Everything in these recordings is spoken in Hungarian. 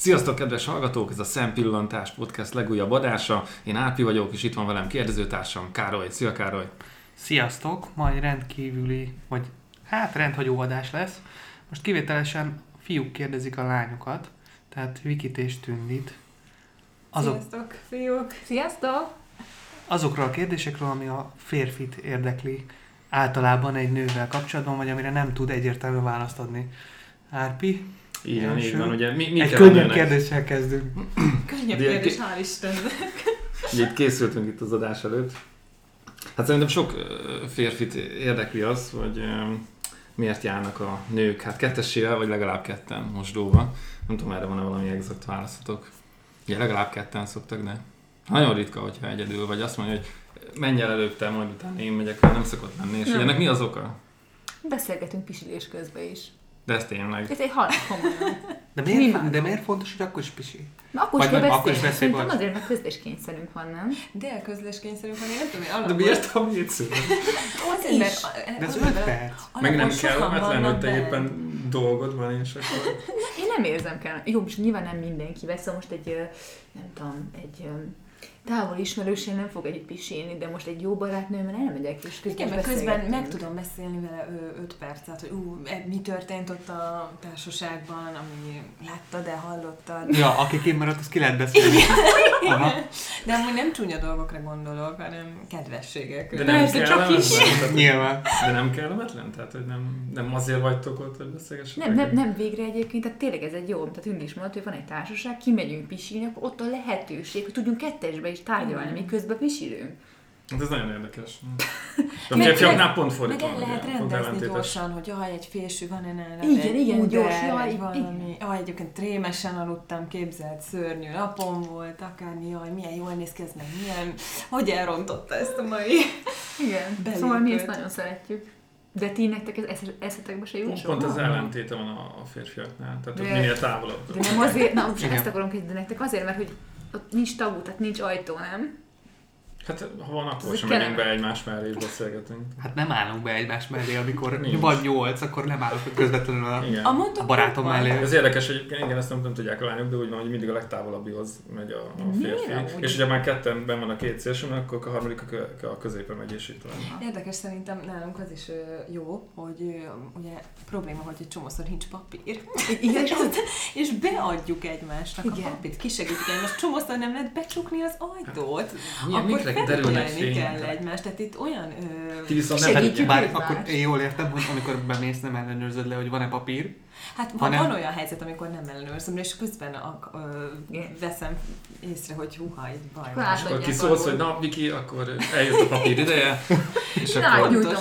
Sziasztok, kedves hallgatók! Ez a Szempillantás Podcast legújabb adása. Én Ápi vagyok, és itt van velem kérdezőtársam Károly. Szia Károly! Sziasztok! Mai rendkívüli, vagy hát rendhagyó adás lesz. Most kivételesen fiúk kérdezik a lányokat, tehát Vikit és Tündit. Azok, Sziasztok, fiúk! Sziasztok! Azokról a kérdésekről, ami a férfit érdekli általában egy nővel kapcsolatban, vagy amire nem tud egyértelmű választ adni. Árpi? Így van, így van. Ugye, mi, mi egy könnyebb kérdéssel kezdünk. könnyebb kérdés, hál' Istennek. Ugye itt készültünk itt az adás előtt. Hát szerintem sok férfit érdekli az, hogy miért járnak a nők, hát kettesével, vagy legalább ketten mosdóba. Nem tudom, erre van-e valami exakt válaszotok. Ugye legalább ketten szoktak, de nagyon ritka, hogyha egyedül vagy. Azt mondja, hogy menj el előbb te, majd utána én megyek, nem szokott lenni. És ennek mi az oka? Beszélgetünk pisilés közben is. De ez tényleg. Ez egy halál komolyan. De miért, de miért fontos, hogy akkor is pisi? Na, akkor is kell beszélni. Akkor is beszélni. Szerintem azért, mert közléskényszerünk van, nem? De közléskényszerünk van, én nem tudom, én alapból... De miért a vécő? De ez öt perc. Meg nem kellemetlen, hogy te éppen dolgod van, és akkor... Én nem érzem kell. Jó, most nyilván nem mindenki vesz, szóval most egy, nem tudom, egy távol ismerősén nem fog együtt pisilni, de most egy jó barátnőmmel elmegyek, és közben Igen, közben meg tudom beszélni vele 5 percet, hogy ú, e, mi történt ott a társaságban, ami láttad de hallottad. Ja, aki kimaradt, az ki lehet beszélni. Aha. De amúgy nem csúnya dolgokra gondolok, hanem kedvességek. De nem Persze, csak is. Nyilván. De nem kellemetlen? Tehát, hogy nem, nem azért vagytok ott, hogy beszélgessetek? Nem, nem, nem végre egyébként, tehát tényleg ez egy jó, tehát Ündi is mondta, hogy van egy társaság, kimegyünk pisilni, akkor ott a lehetőség, hogy tudjunk kettesbe is tárgyalni, miközben pisilünk. Hát ez nagyon érdekes. De a férfiaknál pont fordítva. Meg el lehet rendezni gyorsan, hogy jaj, egy fésű van-e nála. Igen, igen, uder, gyors, jaj, valami. Jaj, egyébként trémesen aludtam, képzelt, szörnyű napom volt, akármi, jaj, milyen jól néz ki ez, meg milyen, hogy elrontotta ezt a mai Igen, belépőt. szóval mi ezt nagyon szeretjük. De ti nektek ez eszetekbe se jut Pont az ellentéte van a, a férfiaknál, tehát de, minél távolabb. De nem azért, na most ezt akarom kérdezni nektek, azért, mert hogy ott nincs tabu, tehát nincs ajtó, nem? Hát ha van, akkor sem megyünk be egymás mellé és beszélgetünk. Hát nem állunk be egymás mellé, amikor Nincs. vagy nyolc, akkor nem állok közvetlenül a, igen. a, a barátom mellé. Ez érdekes, hogy igen, ezt nem, nem tudják a lányok, de úgy van, hogy mindig a legtávolabbihoz megy a, a férfi. Miért? És ugye már ketten ben van a két szélsőn, akkor a harmadik a, a középen megy, és itt van. Érdekes szerintem nálunk az is jó, hogy ugye probléma, hogy egy csomószor nincs papír. Igen, és, beadjuk egymásnak igen. a papírt, kisegítjük egymást. Csomószor nem lehet becsukni az ajtót. Milyen, akkor derülnek kell egymást. Tehát itt olyan... Ö... Ti viszont nem bár, akkor én jól értem, hogy amikor bemész, nem ellenőrzöd le, hogy van-e papír. Hát van, hanem... van olyan helyzet, amikor nem ellenőrzöm, és közben a, ö, veszem észre, hogy huha, egy baj van. És akkor kiszólsz, hogy na, Viki, akkor eljött a papír ideje, és na, akkor... Nyújtom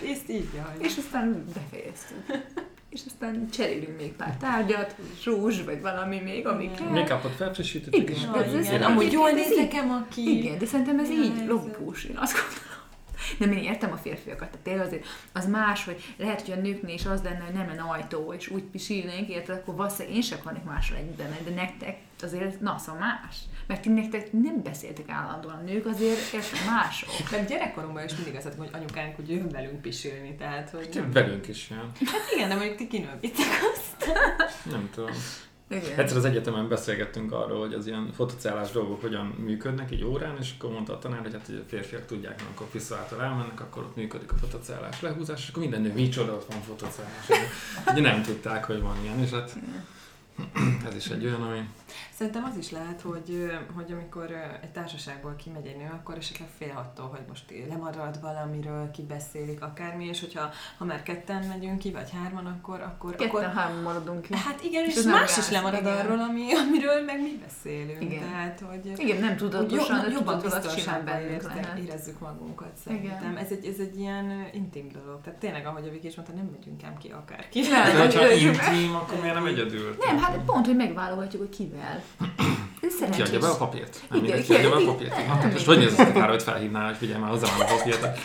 és így, jaj. És aztán befejeztük és aztán cserélünk még pár tárgyat, zsúzs, vagy valami még, ami kell. Make-upot felfrissítetek. Igen, igen. Ez, ez, amúgy jól néz nekem, aki... Igen, de szerintem ez így logikus, én azt gondolom. Nem, én értem a férfiakat, tehát tényleg azért az más, hogy lehet, hogy a nőknél is az lenne, hogy nem lenne ajtó, és úgy pisilnénk, érted, akkor valószínűleg én sem akarnék másra egyben, de nektek azért, na, szóval más. Mert ti nektek nem beszéltek állandóan a nők, azért érted mások. Mert gyerekkoromban is mindig azt hogy anyukánk, hogy jön velünk pisilni, tehát, hogy... Hát, velünk is jön. Hát igen, de mondjuk ti kinőbítek azt. Nem tudom. Igen. Egyszer az egyetemen beszélgettünk arról, hogy az ilyen fotocellás dolgok hogyan működnek egy órán, és akkor mondta a tanár, hogy hát hogy a férfiak tudják, amikor piszolától elmennek, akkor ott működik a fotocellás lehúzás, és akkor minden nő micsoda, ott van fotocellás. Ugye nem tudták, hogy van ilyen, és hát ez is egy olyan, ami... Szerintem az is lehet, hogy, hogy amikor egy társaságból kimegy egy nő, akkor esetleg fél attól, hogy most lemarad valamiről, kibeszélik akármi, és hogyha ha már ketten megyünk ki, vagy hárman, akkor... akkor ketten akkor, hárman maradunk ki. Hát igen, és, és más is lemarad igen. arról, ami, amiről meg mi beszélünk. Igen. Tehát, hogy, igen, nem tudatosan, jobb, jobban biztonságban érezzük magunkat szerintem. Igen. Ez egy, ez egy ilyen intim dolog. Tehát tényleg, ahogy a Viki is mondta, nem megyünk ám ki akárki. Nem, de ha intim, akkor miért nem egyedül? Nem, hát pont, hogy megválogatjuk, hogy kivel. Ki adja be a papírt? Nem Igen, ki adja be a papírt? Hát most hogy nézett Károly, hogy felhívnál, hogy figyelj már, hozzá a papírt.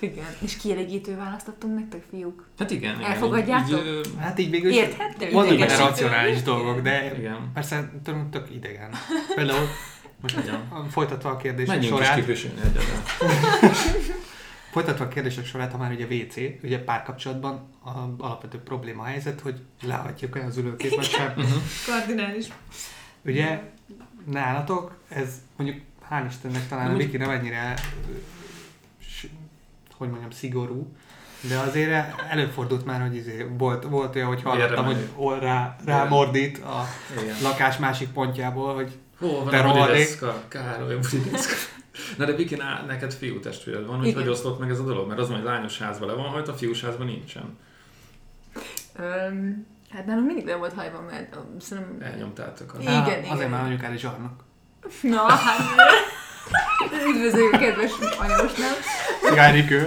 Igen. És kielégítő választottunk nektek, fiúk? Hát igen. Elfogadjátok? Így, hát így végül Érthető? Vannak benne racionális dolgok, de igen. persze tőlünk tök idegen. Például most Ugyan. folytatva a kérdés Menjünk sorát. Menjünk is egyedül. Folytatva a kérdések sorát, ha már ugye WC, ugye párkapcsolatban a alapvető probléma a helyzet, hogy lehagyjuk el az ülőkét, vagy sem. Kardinális. Ugye nálatok ez mondjuk hál' Istennek talán a Viki nem ennyire hogy mondjam, szigorú, de azért előfordult már, hogy izé, volt, volt olyan, hogy hallottam, hogy rá, rámordít a Igen. lakás másik pontjából, hogy Hol van Te a. Budideszka? Károly, Budideszka. Na de Viki, neked fiú testvéred van, hogy Igen. hogy osztott meg ez a dolog? Mert az hogy lányos házban le van hajta, fiús házban nincsen. Öm, hát nálunk mindig le volt hajva, mert ö, szerintem... Elnyomtátok a... Igen, Á, igen. azért már anyukád is zsarnok. Na, hát... Üdvözöljük, kedves anyós, nem? Gárikő.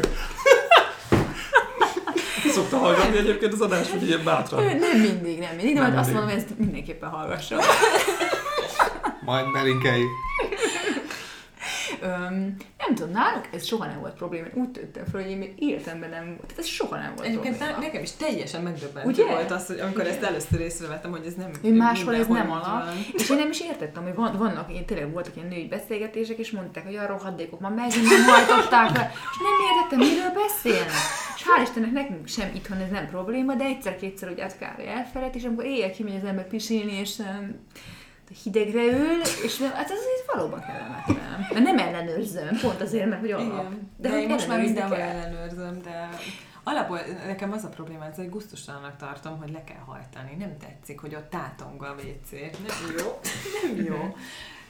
Szokta hallgatni egyébként az adást, hogy ilyen bátran. Nem mindig, nem mindig, de Nem majd azt mindig. mondom, hogy ezt mindenképpen hallgassa. Majd belinkeljük. Öm, nem tudom, nálunk ez soha nem volt probléma. Úgy tűntem fel, hogy én még életemben nem volt. Tehát ez soha nem volt Egyébként probléma. ne- nekem is teljesen megdöbbentő Ugye? volt az, hogy amikor ezt először észrevettem, hogy ez nem Hogy máshol ez nem alap. És én nem is értettem, hogy van, vannak, én tényleg voltak ilyen női beszélgetések, és mondták, hogy a rohadékok már megint nem hajtották le, és nem értettem, miről beszélnek. És hál' Istennek nekünk sem itthon ez nem probléma, de egyszer-kétszer úgy átkára elfelejt, és amikor éjjel kimegy az ember pisilni, és hidegre ül, és nem, hát ez, ez valóban kellemetlen. Mert nem ellenőrzöm, pont azért, mert hogy alap. Igen. De, hogy én most már mindenhol kell. ellenőrzöm, de alapból nekem az a probléma, ez, hogy gusztustalannak tartom, hogy le kell hajtani. Nem tetszik, hogy ott tátong a WC. Nem jó. Nem jó.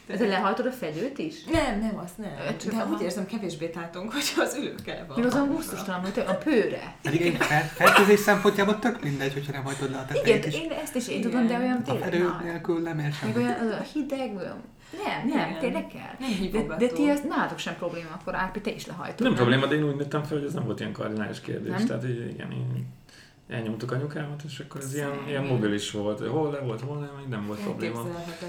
Te lehajtod a fedőt is? Nem, nem, azt nem. Csak De úgy érzem, kevésbé tátunk, hogyha az ülőkele van. Még azon gusztustalan, hogy a pőre. Pedig egy fer- fertőzés szempontjából tök mindegy, hogyha nem hajtod le a Igen, tetejét is. én ezt is én Igen. tudom, de olyan A tényleg fedő na, nélkül nem ér semmit. olyan az a hideg, olyan... Nem, nem, Igen. tényleg kell. Nem De, de ti ezt nálatok sem probléma, akkor Árpi, te is lehajtod. Nem probléma, de én úgy nőttem fel, hogy ez nem volt ilyen kardinális kérdés. Nem? Tehát így, igen, én elnyomtuk anyukámat, és akkor ez ilyen, ilyen mobilis volt. Hol le volt, hol nem, így nem volt probléma.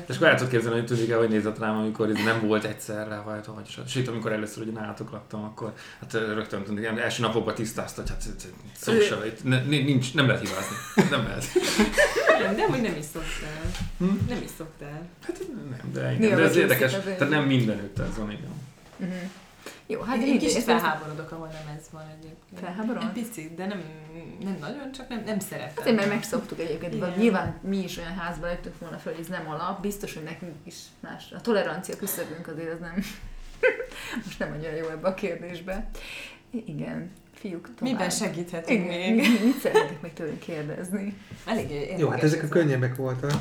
És akkor el tudod képzelni, hogy tudjuk el, hogy nézett rám, amikor ez nem volt egyszer lehajtva, vagy se. Sőt, amikor először ugye nálatok laktam, akkor hát rögtön tudni, ilyen első napokban tisztázta, hogy hát szó se lehet, ne, nincs, nem lehet hibázni. Nem lehet. Nem, de hogy nem is szoktál. Hm? Nem is szoktál. Hát nem, de, igen, a de ez érdekes. Tehát nem mindenütt ez van, igen. Uh-huh. Jó, hát Hát én mindegy, kicsit ez- felháborodok, ahol nem ez van egyébként. Felháborod? Egy picit, de nem, nem nagyon, csak nem, nem szeretem. Azért, mert megszoktuk egyébként, Igen. vagy nyilván mi is olyan házban jöttünk volna fel, hogy ez nem alap, biztos, hogy nekünk is más. A tolerancia küszöbünk azért az nem... Most nem annyira jó ebbe a kérdésbe. Igen, fiúk tovább. Miben segíthetünk Igen, még? mit szeretnék még tőlünk kérdezni? Elég érdekes Jó, hát ezek a könnyebbek voltak.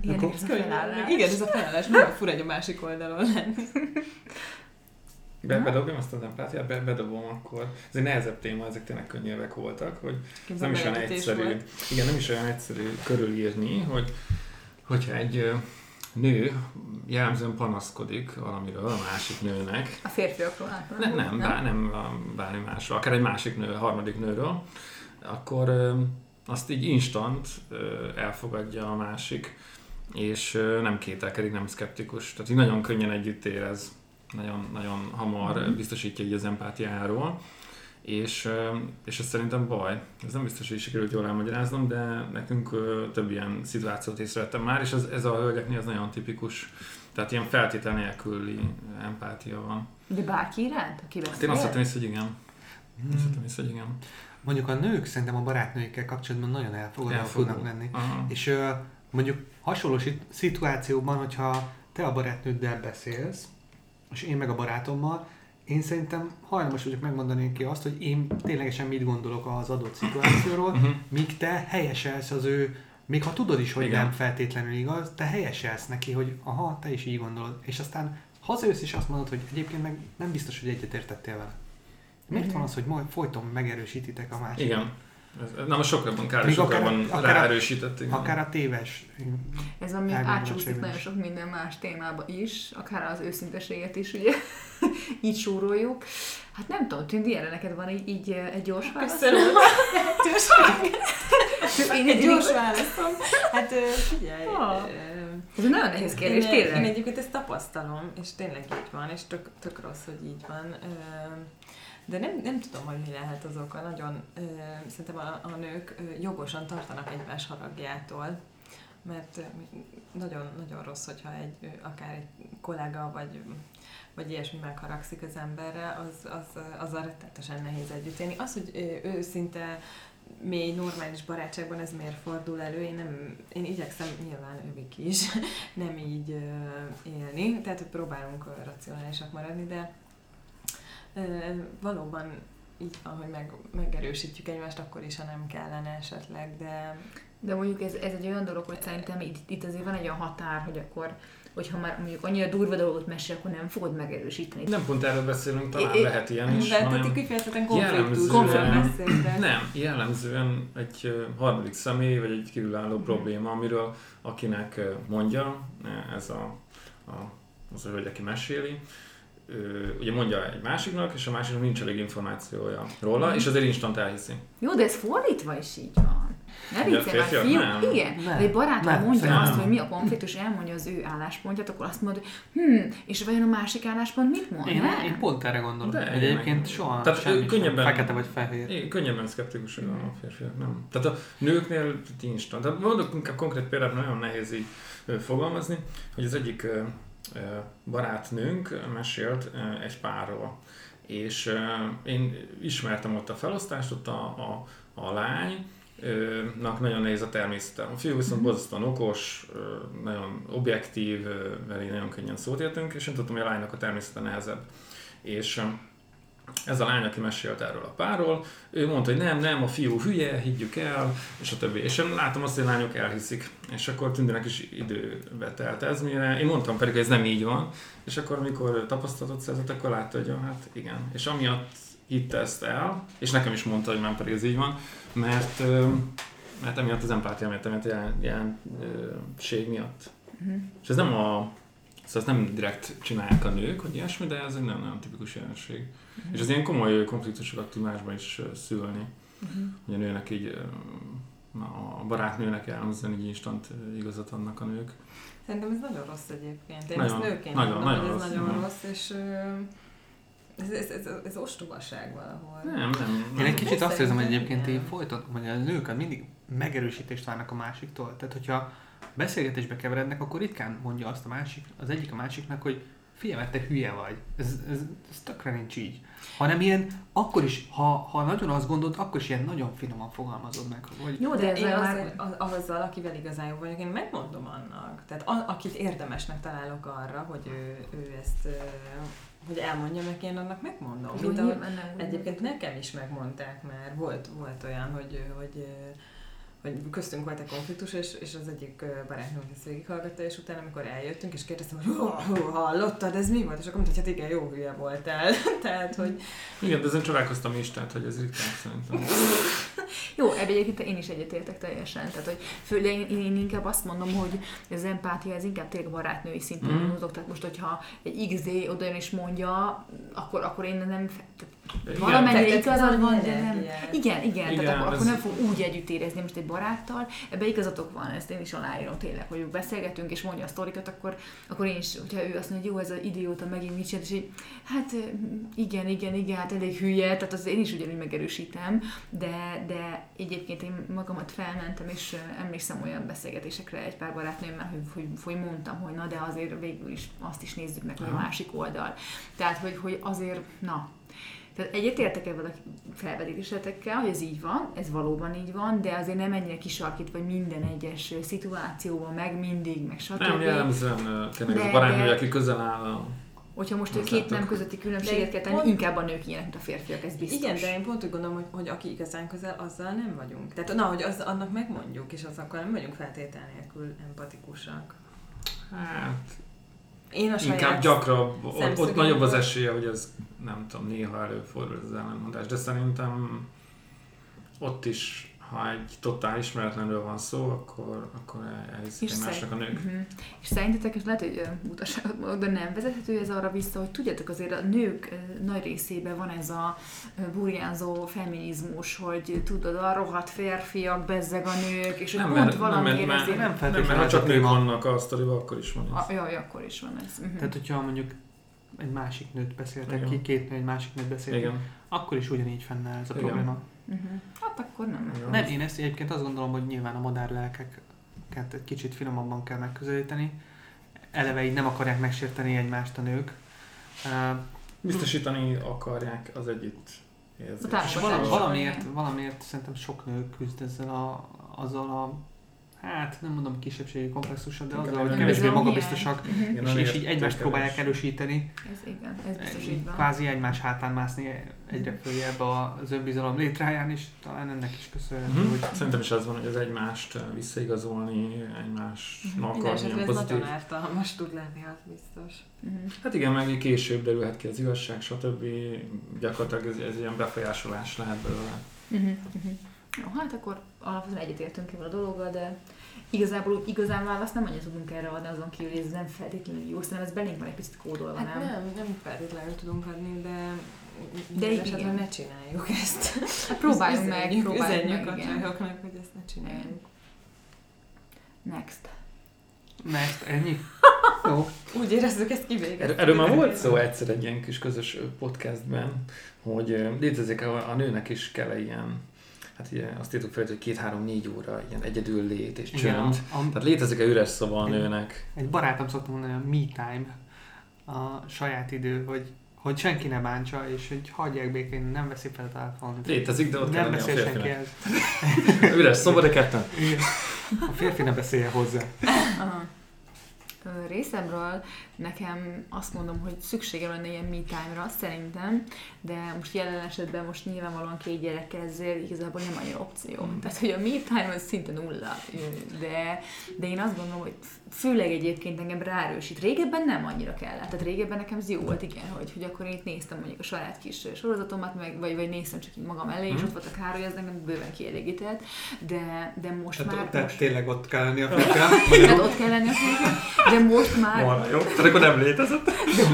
Igen, Akkor- ez a felállás. Igen, ez a felállás, nagyon fura egy a másik oldalon lenni. Be, bedobjam azt az empátiát, be, bedobom akkor. Ez egy nehezebb téma, ezek tényleg könnyűek voltak, hogy ez nem is olyan egyszerű, volt. igen, nem is olyan egyszerű körülírni, hogy hogyha egy nő jellemzően panaszkodik valamiről a másik nőnek, A férfiakról általában. ne, nem, bár, nem bármi másról, akár egy másik nő, a harmadik nőről, akkor ö, azt így instant ö, elfogadja a másik, és ö, nem kételkedik, nem szkeptikus. Tehát így nagyon könnyen együtt érez, nagyon, nagyon hamar Mhm. biztosítja így az empátiáról, és, és ez szerintem baj. Ez nem biztos, hogy sikerült jól elmagyaráznom, de nekünk több ilyen szituációt észrevettem már, és ez, ez a hölgyeknél ez nagyon tipikus. Tehát ilyen feltétel nélküli empátia van. De bárki iránt, aki beszél? Hát én azt vettem észre, hogy igen. Hmm. Azt észre, hogy igen. Mondjuk a nők szerintem a barátnőikkel kapcsolatban nagyon elfogadóak tudnak lenni. Aha. És mondjuk hasonló szituációban, hogyha te a barátnőddel beszélsz, és én meg a barátommal, én szerintem hajlamos vagyok megmondani neki azt, hogy én ténylegesen mit gondolok az adott szituációról, Uh-huh. míg te helyeselsz az ő, még ha tudod is, hogy Igen. nem feltétlenül igaz, te helyeselsz neki, hogy aha, te is így gondolod. És aztán hazajössz és azt mondod, hogy egyébként meg nem biztos, hogy egyetértettél vele. Miért Mhm. van az, hogy majd folyton megerősítitek a másikat? Igen. Ez, na most sokakban kár, Még sokakban akár- akár a- téves Ez ami végül nagyon sok minden más témába is, akár az őszinteséget is, ugye, így súroljuk. Hát nem tudom, Tündi, erre neked van így, így eh, egy gyors válasz? Köszönöm a. Én, Egy én, gyors válaszom. Hát figyelj, ö, Ez egy nagyon nehéz kérdés, én, Én tényleg. egyébként ezt tapasztalom, és tényleg így van, és tök, tök rossz, hogy így van. De nem, nem tudom, hogy mi lehet az oka. Nagyon, ö, szerintem a, a nők ö, jogosan tartanak egymás haragjától. mert nagyon, nagyon rossz, hogyha egy, akár egy kollega vagy, vagy ilyesmi megharagszik az emberre, az, az, az a rettetesen nehéz együtt élni. Az, hogy őszinte mély, normális barátságban ez miért fordul elő, én, nem, én igyekszem nyilván ők is nem így élni, tehát hogy próbálunk racionálisak maradni, de valóban így van, hogy meg, megerősítjük egymást akkor is, ha nem kellene esetleg, de... De mondjuk ez, ez egy olyan dolog, hogy szerintem itt, itt azért van egy olyan határ, hogy akkor hogyha már mondjuk annyira durva dolgot mesél, akkor nem fogod megerősíteni. Nem pont erről beszélünk, talán é, lehet ilyen is. De hanem kifejezetten konfliktusról Nem, jellemzően egy harmadik személy, vagy egy kívülálló probléma, amiről akinek mondja, ez a, a az a hölgy, aki meséli, ugye mondja egy másiknak, és a másiknak nincs elég információja róla, mm. és azért instant elhiszi. Jó, de ez fordítva is így van. Ne viccelj, már fiú, nem. igen, nem. egy barátom nem. mondja nem. azt, hogy mi a konfliktus, elmondja az ő álláspontját, akkor azt mondja, hm, és vajon a másik álláspont mit mond? Én, én pont erre gondolom. De hogy egyébként soha Tehát semmi könnyebben, fekete vagy fehér. Én, könnyebben szkeptikus a férfiak, nem. Tehát a nőknél instant. Tehát mondok inkább konkrét példát, nagyon nehéz így fogalmazni, hogy az egyik barátnőnk mesélt egy párról. És én ismertem ott a felosztást, ott a, a, a lány, nak nagyon nehéz a természete. A fiú viszont mhm. borzasztóan okos, nagyon objektív, vele nagyon könnyen szót értünk, és én tudtam, hogy a lánynak a természete nehezebb. És ez a lány, aki mesélt erről a párról, ő mondta, hogy nem, nem, a fiú hülye, higgyük el, és a többi. És én látom azt, hogy a lányok elhiszik. És akkor Tündének is időbe telt ez, mire én mondtam pedig, hogy ez nem így van, és akkor, amikor tapasztalatot szerzett, akkor látta, hogy hát igen. És amiatt hitte ezt el, és nekem is mondta, hogy nem pedig ez így van, mert, mert emiatt az empátia miatt, emiatt a jelen, jelenség miatt. Uh-huh. És ez nem a Szóval ezt nem direkt csinálják a nők, hogy ilyesmi, de ez egy nagyon, nagyon tipikus jelenség. És ez ilyen komoly konfliktusokat tud másban is szülni. Uh-huh. Hogy a nőnek így, a barátnőnek jellemzően így instant igazat adnak a nők. Szerintem ez nagyon rossz egyébként. Én nagyon, ezt nőként nagyon, mondom, nagyon hogy ez rossz, nagyon nem. rossz, és ez, ez, ez, ez ostobaság valahol. Nem, nem. Én egy kicsit azt érzem, hogy egyébként így folyton, hogy a nők mindig megerősítést várnak a másiktól. Tehát, hogyha beszélgetésbe keverednek, akkor ritkán mondja azt a másik, az egyik a másiknak, hogy figyelj, te hülye vagy. Ez, ez, ez tökre nincs így. Hanem ilyen, akkor is, ha, ha nagyon azt gondolod, akkor is ilyen nagyon finoman fogalmazod meg. Hogy... Jó, de, de én már... az, azzal, akivel igazán jó vagyok, én megmondom annak. Tehát a, akit érdemesnek találok arra, hogy ő, ő ezt hogy elmondja meg, én annak megmondom. Mint ahogy egyébként nekem is megmondták már. Volt, volt olyan, hogy, hogy vagy köztünk volt egy konfliktus, és, és az egyik barátnőm ezt végighallgatta, és utána, amikor eljöttünk, és kérdeztem, hogy oh, hallottad, ez mi volt? És akkor mondta, hogy hát igen, jó hülye voltál. tehát, hogy... Igen, de ezen csodálkoztam is, tehát, hogy ez ritkán szerintem. jó, ebben egyébként én is egyetértek teljesen. Tehát, hogy főleg én, én, inkább azt mondom, hogy az empátia, ez inkább tényleg barátnői szinten mm. mozog. Tehát most, hogyha egy XD oda jön és mondja, akkor, akkor én nem, tehát valamennyire igazad van, de nem. Igen, igen, igen tehát akkor, akkor nem fog úgy együtt érezni most egy baráttal. Ebbe igazatok van, ezt én is aláírom tényleg, hogy beszélgetünk és mondja a sztorikat, akkor, akkor én is, hogyha ő azt mondja, hogy jó, ez az idióta megint mit csinál, és így, hát igen, igen, igen, hát elég hülye, tehát az én is ugyanúgy megerősítem, de, de egyébként én magamat felmentem, és emlékszem olyan beszélgetésekre egy pár barátnőmmel, hogy, hogy, hogy mondtam, hogy na, de azért végül is azt is nézzük meg, hogy a másik oldal. Tehát, hogy, hogy azért, na, tehát egyetértek ebben a felvetésetekkel, hogy ez így van, ez valóban így van, de azért nem ennyire kisarkít, vagy minden egyes szituációban, meg mindig, meg stb. Nem jellemzően tényleg ez a barátnő, aki közel áll a Hogyha most most két nem közötti különbséget kell tenni, pont... inkább a nők ilyenek, mint a férfiak, ez biztos. Igen, de én pont úgy gondolom, hogy, hogy aki igazán közel, azzal nem vagyunk. Tehát na, hogy az, annak megmondjuk, és az akkor nem vagyunk feltétel nélkül empatikusak. Hát, én a Inkább gyakrabb, ott, ott nagyobb az esélye, hogy ez nem tudom, néha előfordul ez az ellenmondás, de szerintem ott is ha egy totál ismeretlenről van szó, akkor, akkor elhiszik egymásnak a nők. Uh-huh. És szerintetek, és lehet, hogy utaságot mondok, de nem vezethető ez arra vissza, hogy tudjátok, azért a nők nagy részében van ez a burjánzó feminizmus, hogy tudod, a rohadt férfiak, bezzeg a nők, és nem, pont valami nem, mert, nem, nem, nem, mert ha csak nők vannak a sztoriban, akkor is van ez. A, jaj, akkor is van ez. Uh-huh. Tehát, hogyha mondjuk egy másik nőt beszéltek Igen. ki, két nő egy másik nőt beszéltek, Igen. akkor is ugyanígy fennáll ez a Igen. probléma. Uh-huh. Hát akkor nem. Nem, én ezt egyébként azt gondolom, hogy nyilván a modern lelkek egy kicsit finomabban kell megközelíteni. Eleve így nem akarják megsérteni egymást a nők. Uh, Biztosítani akarják az együtt érzést. és valamiért, valamiért szerintem sok nő küzd ezzel a, azzal a hát nem mondom kisebbségi komplexussal, de azzal, hogy kevésbé magabiztosak, és, és így egymást próbálják erősíteni, Ez igen, ez biztos így van. kvázi egymás hátán mászni egyre följebb az önbizalom létráján, és talán ennek is köszönhető, Mhm. hogy Szerintem is az van, hogy az egymást visszaigazolni, egymásnak Minden adni ez pozitív... nagyon ártalmas tud lenni, az biztos. Mhm. Hát igen, meg később derülhet ki az igazság, stb. Gyakorlatilag ez, ez ilyen befolyásolás lehet belőle. Mhm, mhm. Jó, hát akkor alapvetően egyetértünk ebben a dologgal, de igazából igazán választ nem annyit tudunk erre adni azon kívül, hogy ez nem feltétlenül jó, szerintem ez belénk van egy picit kódolva, Hát nem? nem, nem feltétlenül tudunk adni, de De de igen. ne csináljuk ezt. Hát próbáljunk meg, Üzenjük- próbáljunk üzenjük meg, a csajoknak, hogy ezt ne csináljuk. Next. mert ennyi. Jó. Úgy érezzük, ezt kivégeztük. Erről, erről már volt szó egyszer egy ilyen kis közös podcastben, hogy létezik a, a nőnek is kell ilyen, hát ugye azt írtuk fel, hogy két-három-négy óra ilyen egyedül lét és Igen, csönd. a, a, Tehát létezik-e üres szoba a Igen. nőnek? Egy barátom szokta mondani, a me time, a saját idő, hogy, hogy senki ne bántsa, és hogy hagyják békén, nem veszi fel a telefont. Létezik, de ott Nem beszél senki ez. Üres szoba, de ketten. Igen. A férfi ne beszélje hozzá. Aha. Részemről nekem azt mondom, hogy szükségem lenne ilyen me time-ra, szerintem, de most jelen esetben most nyilvánvalóan két gyerekkel ezért igazából nem annyira opció. Mm. Tehát, hogy a me time az szinte nulla, de, de én azt gondolom, hogy főleg egyébként engem ráerősít. Régebben nem annyira kellett. Tehát régebben nekem ez jó volt, igen, hogy, hogy akkor én itt néztem mondjuk a saját kis sorozatomat, meg, vagy, vagy néztem csak így magam elé, és Mhm. ott volt a Károly, ez engem bőven kielégített, de, de most már... Tehát, tehát most, tényleg ott kell lenni a tehát ott kell lenni a férfinak, de most már Marha jó. Tehát akkor nem létezett.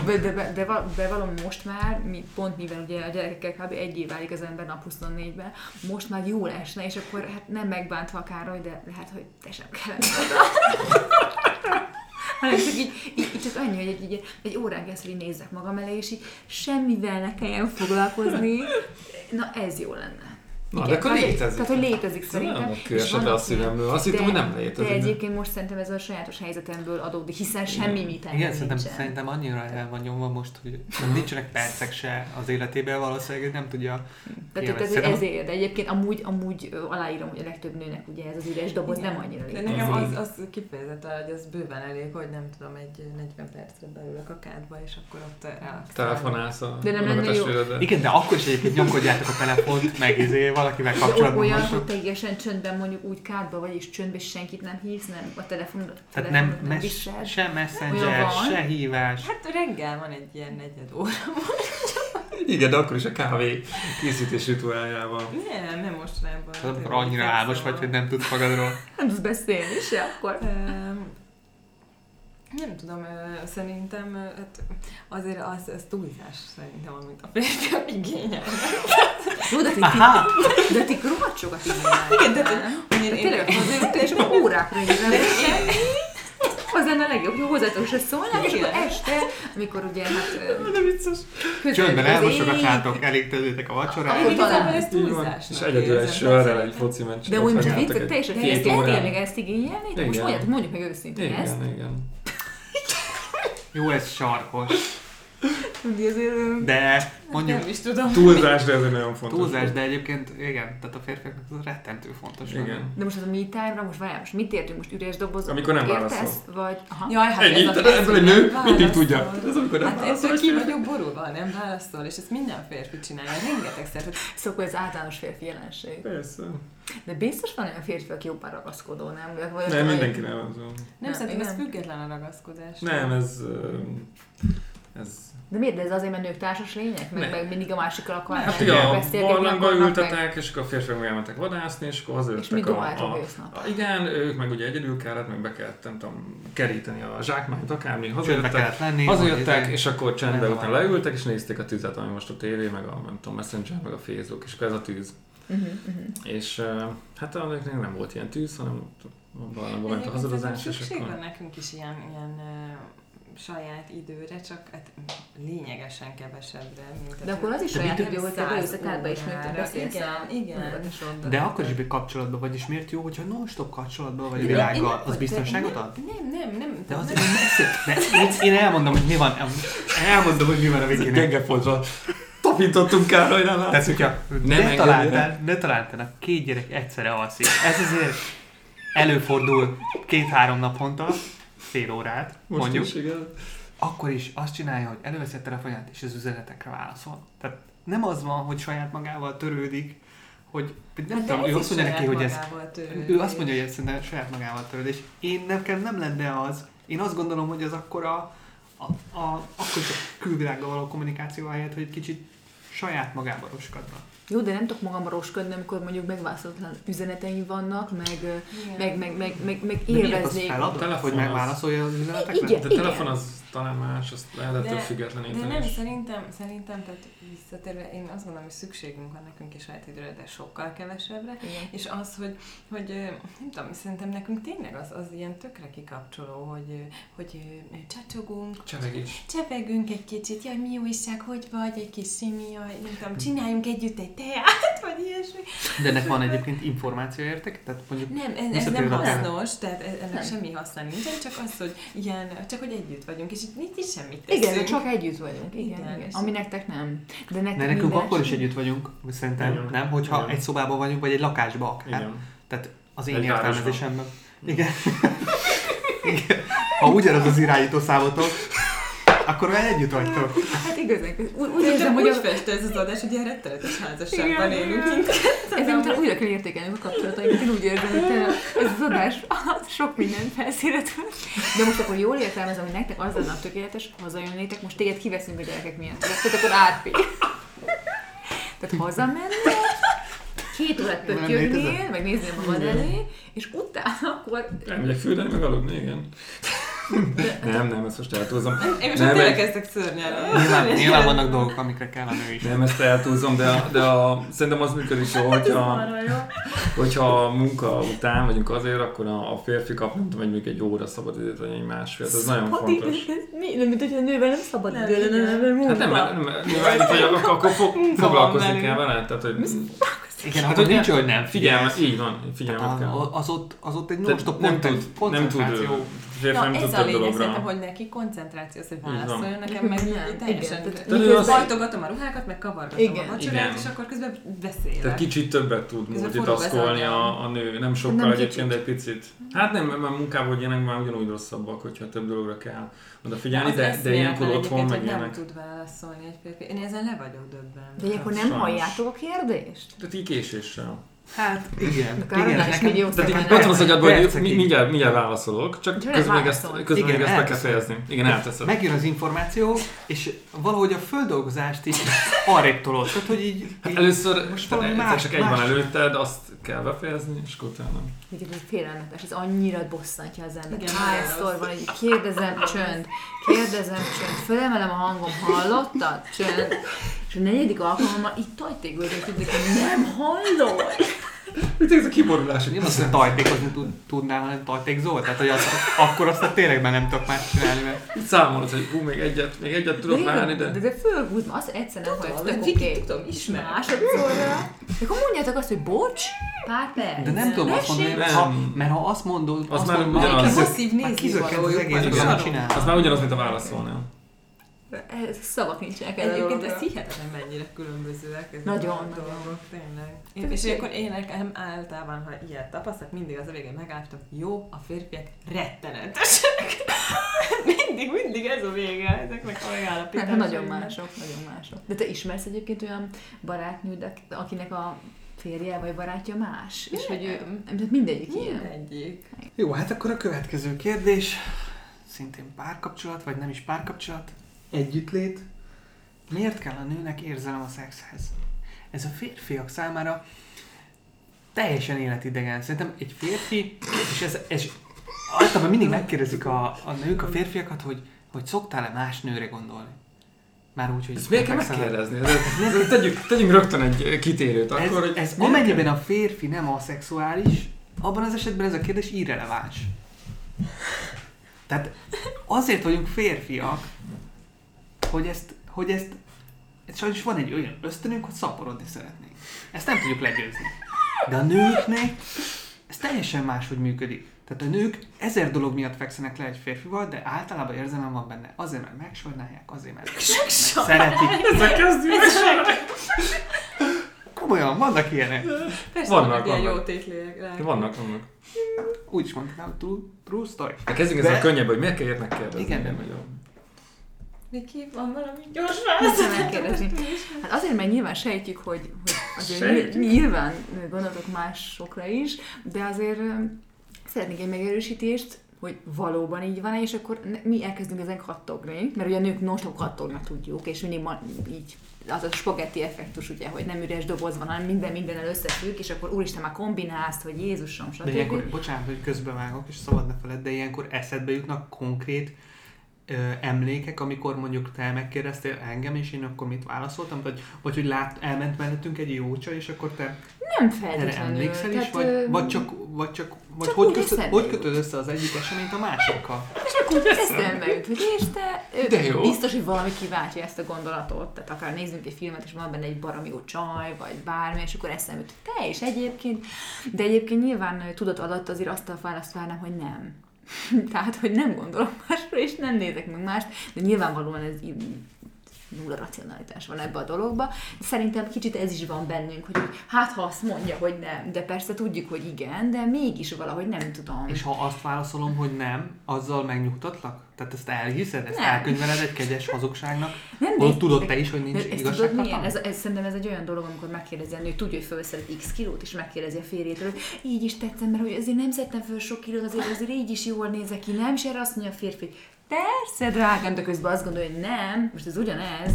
de, de, de, de, de valami most már, mi, pont mivel ugye a gyerekekkel kb. egy év válik az ember nap 24-ben, most már jól esne, és akkor hát nem megbántva a Károly, de lehet, hogy te sem kellene hanem csak így, így, így, csak annyi, hogy egy, egy, egy órán keresztül így nézzek magam elé, és így semmivel ne kelljen foglalkozni. Na ez jó lenne. Na, de akkor tehát, létezik. Tehát, hogy létezik Ez szerintem. nem le a szívemből. Azt hittem, hogy nem létezik. De egyébként most szerintem ez a sajátos helyzetemből adódik, hiszen semmi mit Igen, szerintem, nincsen. szerintem annyira el van nyomva most, hogy nincsenek percek se az életében, valószínűleg nem tudja. Tehát, szerintem- ezért, de egyébként amúgy, amúgy aláírom, hogy a legtöbb nőnek ugye ez az üres doboz Igen. nem annyira De létezik. nekem az, az kifejezetten, hogy az bőven elég, hogy nem tudom, egy 40 percre beülök a kádba, és akkor ott relaxálok. Telefonálsz a De nem lenne jó. Igen, de akkor is egyébként nyomkodjátok a telefont, meg izé, valakivel kapcsolatban olyan, vagytok. hogy teljesen csöndben mondjuk úgy kádba vagy, és csöndben senkit nem hívsz, nem a telefonodat, Tehát nem, nem mes, se messenger, se hívás. Hát reggel van egy ilyen negyed óra. Igen, de akkor is a kávé készítés rituáljával. Nem, nem mostanában. Tehát Tényleg annyira álmos vagy, hogy nem tudsz magadról. Nem tudsz beszélni se akkor. Öm, Nem tudom, szerintem hát azért az, az túlzás szerintem, amit a férfiak igényel. Jó, de ti, Aha! de ti rohadt sokat igényeltek. Igen, de- De én, tényleg hazajött, és akkor órákra igazán. Az lenne a legjobb, hogy hozzátok se szólnák, és akkor este, amikor ugye hát... De vicces. Csöndben ég, elmosogatnátok, elég tezétek a én vacsorát. Akkor talán. van. túlzásnak És egyedül sörrel egy foci meccsen. De úgy most vicc, teljesen egy két ezt tényleg? De most mondjátok, mondjuk meg őszintén ezt. Igen, igen. Jó, ez sarkos. Azért, De mondjuk Nem is tudom. Túlzás, de ez egy nagyon fontos. túlzás, de egyébként igen, tehát a férfiaknak ez rettentő fontos. lenne. Igen. De most az a me time-ra, most várjál, most mit értünk? Most üres doboz? Amikor nem Értesz? válaszol. Vagy, aha. Jaj, hát Ennyi, ez ebből egy nő mindig tudja. Ez amikor nem Hát válaszol, ez, hogy és ki vagyok borulva, nem válaszol, és ezt minden férfi csinálja, rengetegszer. hogy Szóval ez általános férfi jelenség. Persze. De biztos van olyan férfi, aki jobban ragaszkodó, nem? Vagy Nem, mindenki nem az. Nem, Nem, szerintem ez független a ragaszkodás. Nem, ez... Ez... De miért? De ez azért, mert nők társas lények? Meg, meg mindig a másikkal akarnak Hát ugye a beszélgetni barlangba akarnak, meg- ültetek, és akkor a férfiak meg elmentek vadászni, és akkor És mi hazajöttek a, a, a, Igen, ők meg ugye egyedül kellett, meg be kellett, nem tudom, keríteni a zsákmányt, akármi, hazajöttek, lenni. hazajöttek, és akkor csendben Nem után zavarják. leültek, és nézték a tüzet, ami most a tévé, meg a nem tudom, Messenger, meg a Facebook, és akkor ez a tűz. Uh-huh, uh-huh. És uh, hát a nem volt ilyen tűz, hanem barlangba ment a és szükség akkor... van nekünk is ilyen, ilyen ö, saját időre, csak hát lényegesen kevesebbre. Mint De akkor az is saját idő, hogy te beülsz a és még beszélsz Igen, a igen. De akkor is kapcsolatban vagy, és miért jó, hogyha non-stop kapcsolatban vagy a világgal? Az biztonságot nem, ad? Nem, nem, nem. De az nem. De én, én elmondom, hogy mi van. Elmondom, hogy mi van a végén. Gengefontra tapintottunk Károlyra, Tehát, hogyha Nem ne találtál, ne találtál, a két gyerek egyszerre alszik. Ez azért előfordul két-három naponta, fél órát, Most mondjuk. is, igen. Akkor is azt csinálja, hogy előveszi a telefonját, és az üzenetekre válaszol. Tehát nem az van, hogy saját magával törődik, hogy nem Hát tudom, ő azt mondja neki, hogy ez, ő azt mondja, hogy ez szerintem saját magával törődés. Én nekem nem lenne az. Én azt gondolom, hogy az akkor a, a, a akkor a külvilággal való kommunikáció helyett, hogy egy kicsit saját magába roskadna. Jó, de nem tudok magam roskodni, amikor mondjuk megválaszolatlan üzeneteim vannak, meg, Igen. meg, meg, meg, meg, meg De miért az élveznék. feladat, hogy megválaszolja az üzenetekre? Igen. De a telefon az talán más, azt lehet ettől függetleníteni. De nem, is. szerintem, szerintem, tehát visszatérve, én azt gondolom, hogy szükségünk van nekünk is saját időre, de sokkal kevesebbre. Igen. És az, hogy, hogy nem tudom, szerintem nekünk tényleg az, az ilyen tökre kikapcsoló, hogy, hogy csacsogunk, Csevegés. csevegünk egy kicsit, jaj, mi újság, hogy vagy, egy kis simi, jaj, nem tudom, csináljunk együtt egy teát, vagy ilyesmi. De ennek van egyébként információ értek? Tehát mondjuk Nem, ez, ez nem hasznos, tehát ez- ennek Nem. semmi haszna nincsen, csak az, hogy ilyen, csak hogy együtt vagyunk, és itt, itt is semmit teszünk. Igen, de csak együtt vagyunk. Igen, Igen, igen. és- Ami nektek nem. De, nektek de nekünk akkor is együtt vagyunk, szerintem, Igen. nem? Hogyha Igen. egy szobában vagyunk, vagy egy lakásban akár. Igen. Tehát az én értelmezésemben. Igen. Igen. Ha ugyanaz az irányító számotok, akkor már együtt vagytok. Hát igazán, úgy, úgy érzem, hogy úgy festő ez az adás, hogy ilyen rettenetes házasságban Igen, élünk mindketten. ezért utána újra kell értékelni a kapcsolatainkat. Én úgy érzem, hogy ez az adás az sok minden felszíret De most akkor jól értelmezem, hogy nektek az lenne a tökéletes, ha hazajönnétek, most téged kiveszünk a gyerekek miatt. Tehát akkor átpi. Tehát hazamennél, két órát pöttyögnél, meg néznél magad elé, és utána akkor Elmegyek fürdeni, meg aludni, igen. Nem, nem, ezt most eltúlzom. Én most Nem, tényleg kezdek szörnyelni. Nyilván, nyilván vannak dolgok, amikre kell a nő is. Nem, ezt eltúlzom, de, a, de a, szerintem az működik jó, hogyha, hogyha a munka után vagyunk azért, akkor a, a férfi kap, nem tudom, még egy óra szabad időt, vagy egy másfél. Ez nagyon fontos. Mi? Nem, mint hogyha a nővel nem szabad idő lenne, igen. nem, nem, Hát nem, nem, nem, akkor, foglalkozni kell vele, tehát hogy Igen, Hát, hát hogy nincs, nem- hogy nem figyelme, figyelsz. így van, figyelmet kell. az, ott, az ott egy Tehát non-stop nem tud, nem tud, férfi Na, nem ez a lényeg szerintem, hogy neki koncentráció, hogy válaszoljon nekem, meg nem. teljesen. Hajtogatom a ruhákat, meg kavargatom Igen. a vacsorát, és akkor közben beszélek. Tehát kicsit többet tud multitaszkolni a, a nő, nem sokkal Nem egyébként, de egy picit. Hát nem, mert munkában, ilyenek már ugyanúgy rosszabbak, hogyha több dologra kell odafigyelni, de, de eszméletlen ilyenkor otthon meg hogy nem ilyenek. tud válaszolni egy férfi. Én ezen le vagyok döbben. De akkor nem Sajnos. halljátok a kérdést? Tehát így késéssel. Hát igen. Annál igen nekem- millió Tehát így ott van az nem. agyadban, hogy mindjárt, mindjárt válaszolok, csak közben még ezt, közben még Igen, ezt be kell fejezni. Igen, elteszed. Megjön az információ, és valahogy a földolgozást is arrébb tolod. Tehát, hogy így, Hát így először Most valami egyszer más- csak egy van más- előtted, azt kell befejezni, és akkor utána. Ez félelmetes, ez annyira bosszantja az ember. Igen, Hányszor van, hogy kérdezem, csönd, kérdezem, csönd, fölemelem a hangom, hallottad? Csönd. És a negyedik alkalommal így tajtékből tudnék, hogy nem hallod. Mit ez a kiborulás? nem azt, hogy tajtékozni tud, tudnál, hanem tajtékzol. Tehát, hogy az, akkor aztán tényleg már nem tudok más csinálni, mert Itt számolod, hogy hú, még egyet, még egyet tudok várni, de... de, de fölhúzom, azt egyszer nem mert tök oké. tudom, ismerem. Másodszorra. De akkor mondjátok azt, hogy bocs, pár perc. de nem tudom azt mondani, Mesélj. ha, mert ha azt mondod, Az azt már ugyanaz. már az- már kizökkent az egész, hogy csinál. Az már ugyanaz, mint a válaszolni. Ez szavak nincsenek erre a Egyébként ez hihetetlen mennyire különbözőek ezek Nagyon, a nagyon. dolgok, tényleg. Én, és akkor én nekem általában, ha ilyet tapasztalok, mindig az a végén megálltam, jó, a férfiak rettenetesek. mindig, mindig ez a vége ezeknek a megállapításoknak. nagyon mások, nagyon mások. De te ismersz egyébként olyan barátnőd, ak- akinek a férje vagy barátja más? És hogy ő, mindegyik ilyen. Mindegyik. Jó, hát akkor a következő kérdés, szintén párkapcsolat, vagy nem is párkapcsolat, együttlét. Miért kell a nőnek érzelem a szexhez? Ez a férfiak számára teljesen életidegen. Szerintem egy férfi, és ez, ez általában mindig megkérdezik a, a nők a férfiakat, hogy, hogy szoktál-e más nőre gondolni? Már úgy, hogy... Ezt miért kell megkérdezni? Ez- ez- Tegyünk, tegyünk rögtön egy kitérőt Ez, akkor, hogy ez amennyiben a férfi nem aszexuális, abban az esetben ez a kérdés irreleváns. Tehát azért vagyunk férfiak, hogy ezt, hogy ezt, ezt sajnos van egy olyan ösztönünk, hogy szaporodni szeretnénk. Ezt nem tudjuk legyőzni. De a nőknek ez teljesen máshogy működik. Tehát a nők ezer dolog miatt fekszenek le egy férfival, de általában érzelem van benne. Azért, mert megsajnálják, azért, mert, szeretik. Ezek kezdjük. Komolyan, vannak ilyenek. Persze, Vannak, vannak ilyen jó tétliek rá. Vannak, vannak. Úgy is mondtam, true, true story. Hát kezdjünk De- ezzel könnyebb, hogy miért kell ilyet megkérdezni. Igen. Igen, nagyon. Viki, van valami gyors válasz? Hát azért, mert nyilván sejtjük, hogy, hogy azért Sejtjük. nyilván, gondoltok másokra is, de azért szeretnék egy megerősítést, hogy valóban így van és akkor mi elkezdünk ezen kattogni, mert ugye a nők non kattognak tudjuk, és mindig ma, így az a spagetti effektus, ugye, hogy nem üres doboz van, hanem minden mindennel összefügg, és akkor úristen már kombinálsz, hogy Jézusom, De stb. ilyenkor, bocsánat, hogy közbevágok, és szabad ne feled, de ilyenkor eszedbe jutnak konkrét ö, emlékek, amikor mondjuk te megkérdeztél engem, és én akkor mit válaszoltam, vagy, vagy hogy lát, elment mellettünk egy jócsa, és akkor te nem erre emlékszel is, tehát, vagy, ö, vagy csak, vagy csak, vagy csak hogy, eszedbe hogy kötöd össze az egyik eseményt a másikkal? Csak úgy eszembe jut, hogy és te, De jó. biztos, hogy valami kiváltja ezt a gondolatot, tehát akár nézzünk egy filmet, és van benne egy baromi jó csaj, vagy bármi, és akkor eszembe jut, te is egyébként, de egyébként nyilván tudat alatt azért azt a választ várnám, hogy nem. Tehát, hogy nem gondolok másra, és nem nézek meg mást, de nyilvánvalóan ez nulla racionalitás van ebbe a dologba. De szerintem kicsit ez is van bennünk, hogy hát ha azt mondja, hogy nem, de persze tudjuk, hogy igen, de mégis valahogy nem tudom. És ha azt válaszolom, hogy nem, azzal megnyugtatlak? Tehát ezt elhiszed? Ezt Nem. elkönyveled egy kegyes hazugságnak? nem néz- tudod te is, hogy nincs De ezt igazság. tudod milyen? Ez, ez, szerintem ez egy olyan dolog, amikor megkérdezi a nő, tudja, hogy felszeret x kilót, és megkérdezi a férjétől, hogy így is tetszem, mert hogy azért nem szedtem föl sok kilót, azért, azért így is jól nézek ki, nem? És erre azt mondja a férfi, persze, drágám, de közben azt gondolja, hogy nem, most ez ugyanez.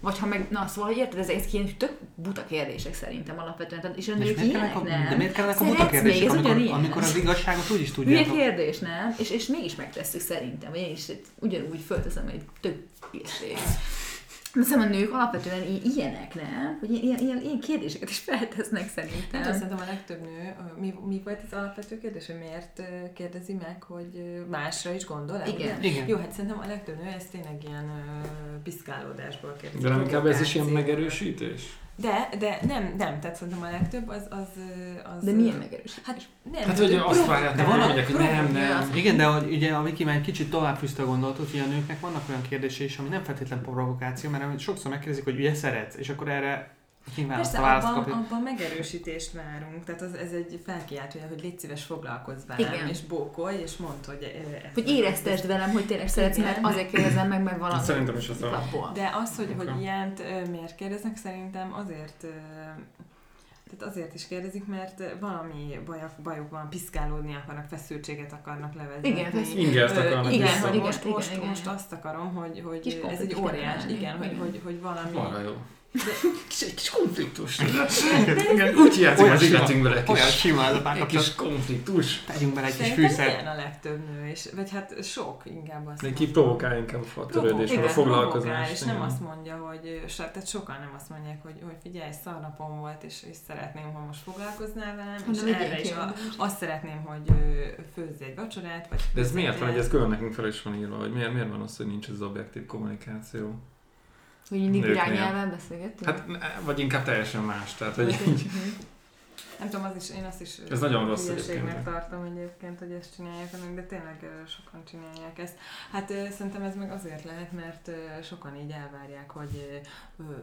Vagy ha meg, na szóval, hogy érted, ez, ez ilyen tök buta kérdések szerintem alapvetően. És a nők ilyenek a, nem. de miért kellenek a buta még, kérdések, ez amikor, ugyanilyen. amikor az igazságot úgy is tudjátok? kérdés, nem? És, és mégis megtesszük szerintem, vagy én is ugyanúgy fölteszem egy tök hülyeség. De Szerintem a nők alapvetően ilyenek, nem? Hogy ilyen, ilyen, ilyen kérdéseket is feltesznek Nem tudom, szerintem. szerintem a legtöbb nő, mi, mi volt az alapvető kérdés, hogy miért kérdezi meg, hogy másra is gondol Igen. Ugye? Igen. Jó, hát szerintem a legtöbb nő ez tényleg ilyen piszkálódásból kérdezi. De inkább ez is ilyen megerősítés? De, de nem, nem, tehát szerintem a legtöbb az... az, az De milyen megerősítés? Hát nem. Hát, hogy azt várják, De van- mondják, hogy nem, nem. Igen, de hogy ugye a Viki már egy kicsit tovább fűzte a gondolatot, hogy a nőknek vannak olyan kérdései is, ami nem feltétlen provokáció, mert sokszor megkérdezik, hogy ugye szeretsz, és akkor erre kíván azt Persze, a választ abban, kapni. abban megerősítést várunk, tehát az, ez egy felkiáltója, hogy légy szíves foglalkozz velem, Igen. és bókolj, és mondd, hogy... ezt- Hogy éreztesd velem, hogy tényleg szeretsz, Igen. mert azért kérdezem meg, mert valami. Szerintem is az a-. De az, hogy, Oka. hogy ilyent ö, miért kérdeznek, szerintem azért, ö, tehát azért is kérdezik, mert valami bajok, bajuk van, piszkálódni akarnak, feszültséget akarnak levezetni. Igen, Ö, akarnak igen, hogy igen, most, igen, most, igen, most igen. azt akarom, hogy, hogy ez egy óriás, kell igen, hogy, hogy, hogy valami... Arra jó. Kis, egy kis konfliktus. Igen, Úgy hiányzik Olyan az sima- életünkből egy Olyan kis, sima ez a egy kis konfliktus. Tegyünk bele egy kis Szerintem fűszer. ilyen a legtöbb nő, és, vagy hát sok inkább azt Neki provokál inkább a törődés, Igen, a foglalkozás. és nem azt mondja, hogy, tehát sokan nem azt mondják, hogy, hogy figyelj, szarnapom volt, és, és szeretném, ha most foglalkoznál velem, és erre is a, azt szeretném, hogy főzz egy vacsorát, vagy De ez miért van, hogy ez külön nekünk fel is van írva, hogy miért, miért van az, hogy nincs ez az objektív kommunikáció? Hogy mindig irányelven beszélgetünk? Hát, vagy inkább teljesen más, tehát hogy így. Nem tudom, az is, én azt is Ez nagyon rossz hülyeségnek egyébként. tartom egyébként, hogy ezt csinálják, de tényleg sokan csinálják ezt. Hát szerintem ez meg azért lehet, mert sokan így elvárják, hogy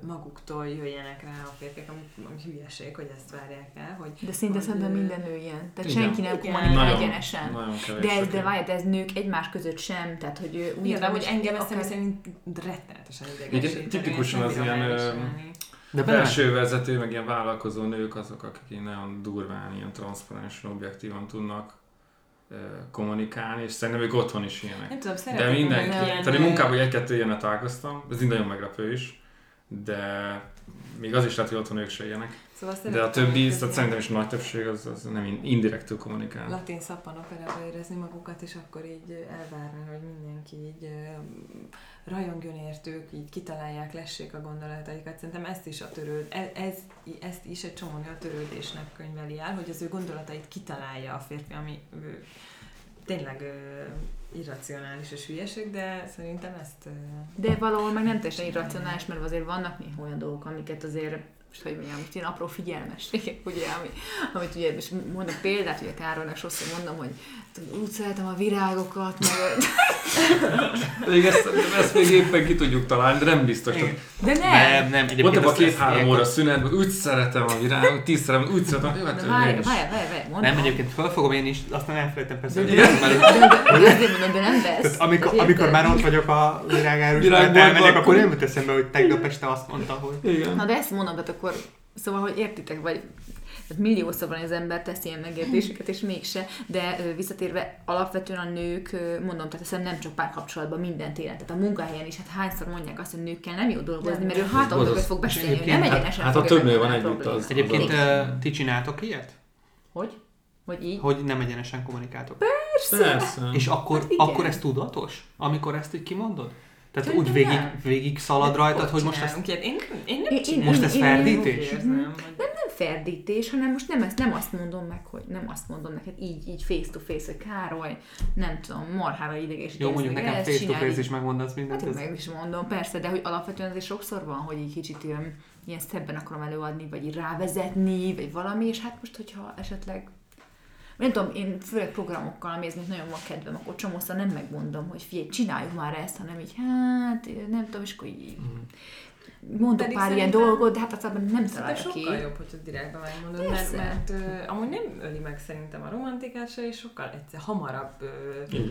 maguktól jöjjenek rá a férfiak, ami, ami hülyeség, hogy ezt várják el, hogy De szinte Hogy, szerintem minden nő ilyen. Tehát igen. senki nem kommunikál egyenesen. nagyon. De ez, de várj, ez nők egymás között sem, tehát hogy úgy értem, hogy engem ezt akár- szerint rettenetesen Igen, idegesíteni. tipikusan az ilyen. De Belső vezető, meg ilyen vállalkozó nők azok, akik ilyen nagyon durván, ilyen transzparensen, objektívan tudnak kommunikálni, és szerintem ők otthon is ilyenek. Nem tudom, De mindenki, tehát én munkában egy-kettő ilyennel találkoztam, ez így nagyon meglepő is, de még az is lehet, hogy otthon ők se ilyenek. Szóval De a többi, tehát szerintem is nagy többség az, az nem in- indirektül kommunikál. Latin szappanoperába érezni magukat, és akkor így elvárni, hogy mindenki így rajongjon értük, így kitalálják, lessék a gondolataikat. Szerintem ezt is a törőd, ez, ez, ezt is egy csomó a törődésnek könyveli el, hogy az ő gondolatait kitalálja a férfi, ami ő, tényleg ö, irracionális és hülyeség, de szerintem ezt... Ö, De valahol meg nem teljesen irracionális, mert azért vannak néha olyan dolgok, amiket azért most hogy mondjam, most ilyen apró figyelmességek, ugye, ami, amit ugye, most mondok példát, ugye Károlynak sokszor mondom, hogy úgy szeretem a virágokat, meg Még ezt, ezt még éppen ki tudjuk találni, de nem biztos. Igen. de nem. Nem, nem, Mondtam a két-három óra szünetben, úgy szeretem a virágot, tíz szeretem, úgy szeretem, jó, hát De várj, várj, várj, mondom. Nem, egyébként felfogom én is, aztán elfelejtem persze. De, hogy de, de, de, de, de, mondom, de nem vesz. Tehát amikor, amikor már ott vagyok a virágárus, Virágboltban, elmegyek, akkor akkor- nem jut eszembe, hogy tegnap este azt mondta, hogy... Igen. Na de ezt mondom, tehát akkor, szóval, hogy értitek, vagy tehát milliószor van az ember tesz ilyen megértéseket, és mégse, de visszatérve alapvetően a nők, mondom, tehát hiszem nem csak párkapcsolatban, minden téren, tehát a munkahelyen is, hát hányszor mondják azt, hogy nőkkel nem jó dolgozni, mert ő mögött fog beszélni, nem hát- egyenesen hát ha fogja több nő van a együtt, az- Egyébként ti csináltok ilyet? Hogy? Hogy így? Hogy nem egyenesen kommunikáltok. Persze. És akkor, Hát igen. akkor ez tudatos? Amikor ezt így kimondod? Tehát úgy Szerintem végig, nem. végig szalad rajtad, hogy most ezt... Én, én nem Én- én-. Most ez én- ferdítés? Úgy nem ferdítés, hanem most nem, ezt, nem azt mondom meg, hogy nem azt mondom neked így, így face to face, hogy Károly, nem tudom, marhára ideges. Jó, mondjuk nekem face to face is megmondasz mindent. Hát én meg is mondom, persze, de hogy alapvetően azért sokszor van, hogy így kicsit ilyen, ilyen szebben akarom előadni, vagy így rávezetni, vagy valami, és hát most, hogyha esetleg nem tudom, én főleg programokkal, még nagyon van kedvem, akkor csomószor nem megmondom, hogy figyelj, csináljuk már ezt, hanem így, hát, nem tudom, és akkor így mondok Pedig pár ilyen dolgot, de hát aztán nem találja ki. sokkal jobb, hogyha direktben megmondod, mert, mert ö, amúgy nem öli meg szerintem a romantikát se, és sokkal egyszer hamarabb,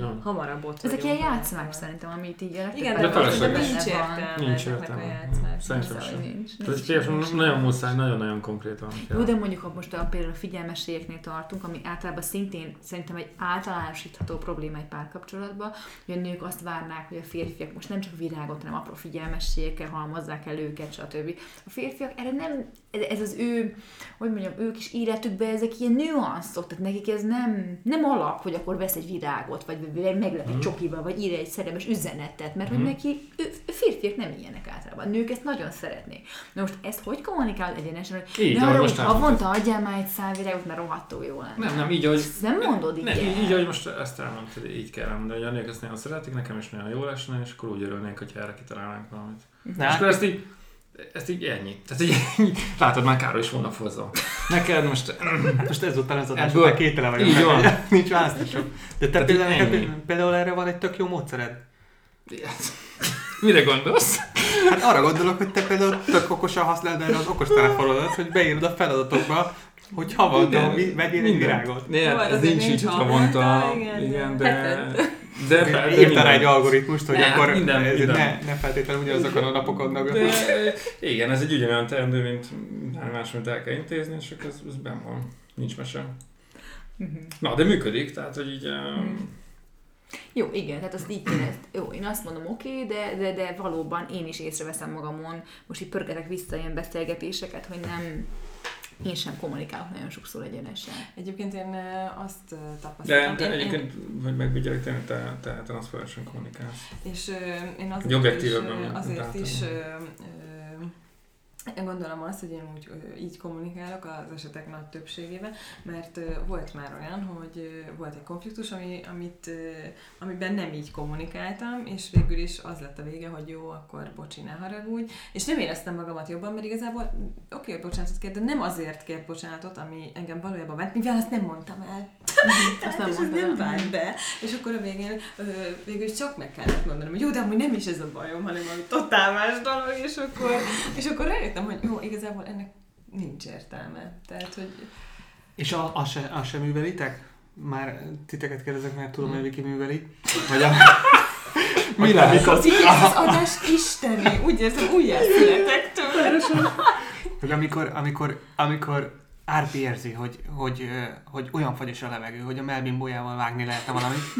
van. hamarabb ott Ezek ilyen játszmák szerintem, amit így a Igen, De felesleges. nincs értelme Nincs értelme. a játszmák. Szerintem sem. hogy nincs. Nincs. nagyon muszáj, nagyon-nagyon konkrétan. Jó, de mondjuk, ha most a, például a figyelmességeknél tartunk, ami általában szintén szerintem egy általánosítható probléma egy párkapcsolatban, hogy a nők azt várnák, hogy a férfiak most nem csak virágot, hanem apró figyelmességekkel halmozzák el őket, stb. A férfiak erre nem, ez az ő, hogy mondjam, ők is életükben ezek ilyen nüanszok, tehát nekik ez nem, nem alap, hogy akkor vesz egy virágot, vagy meglep egy csokival, vagy ír egy szerelmes üzenetet, mert hogy Mhm. neki, ő, férfiak nem ilyenek általában, nők ezt nagyon szeretnék. Na most ezt hogy kommunikálod egyenesen, hogy Így, ne arra, most havonta adjál már egy szál virágot, mert rohadtul jó lenne. Nem, nem, így, ahogy... Nem mondod így. Nem, így, így, ahogy most ezt elmondtad, így kell elmondani, hogy a nők ezt nagyon szeretik, nekem is nagyon jó lesne, és akkor úgy örülnénk, hogyha erre kitalálnánk valamit. Na, És akkor ezt így, ezt így ennyi. Tehát így, így látod, már Károly is volna hozza. Neked most... Hát most ezután ez adás, Ebből- után kétele vagyok. Így van. Nincs választásom. De te például, ennyi. például erre van egy tök jó módszered. Mire gondolsz? Hát arra gondolok, hogy te például tök okosan használod erre az okostelefonodat, hogy beírod a feladatokba, hogy havonta vegyél egy virágot. Nem, Jó, ez nincs nincs így havonta. igen, Igen, de- de... De, de, Írtál rá minden. egy algoritmust, hogy Ne, akkor minden, ez minden. Ne, ne feltétlenül ugyanazokon a napokon De, nagolod. igen, ez egy ugyanolyan teendő, mint más, amit el kell intézni, és akkor ez, ez benn van. Nincs mese. Mhm. Na, de működik, tehát, hogy így... Um, Jó, igen, tehát azt így kéne, jó, én azt mondom, oké, de, de, de valóban én is észreveszem magamon, most így pörgetek vissza ilyen beszélgetéseket, hogy nem, én sem kommunikálok nagyon sokszor egyenesen. Egyébként én azt ö, de, tapasztaltam. de én- én- egyébként, hogy megvigyelek, te, te, te transzparensen kommunikálsz. És én azért Egy objektívebb is, azért is ö, én gondolom azt, hogy én úgy így kommunikálok az esetek nagy többségében, mert volt már olyan, hogy volt egy konfliktus, ami, amit, amiben nem így kommunikáltam, és végül is az lett a vége, hogy jó, akkor bocsi, ne haragudj, és nem éreztem magamat jobban, mert igazából oké, hogy bocsánatot kér, de nem azért kért bocsánatot, ami engem valójában vett, mivel azt nem mondtam el. Azt nem és ez nem vált be. És akkor a végén végül csak meg kellett mondanom, hogy jó, de amúgy nem is ez a bajom, hanem valami totál más dolog, és akkor, és akkor rájöttem, hogy jó, igazából ennek nincs értelme. Tehát, hogy És a, azt se, azt se művelitek? Már titeket kérdezek, mert tudom, Hmm. hogy Viki műveli. Vagy a... Mi figyelj, ez az adás isteni, úgy érzem, újjászületek tőle. hogy amikor, amikor, amikor Árpi érzi, hogy, hogy, hogy olyan fagyos a levegő, hogy a melbimbójával vágni lehetne valamit,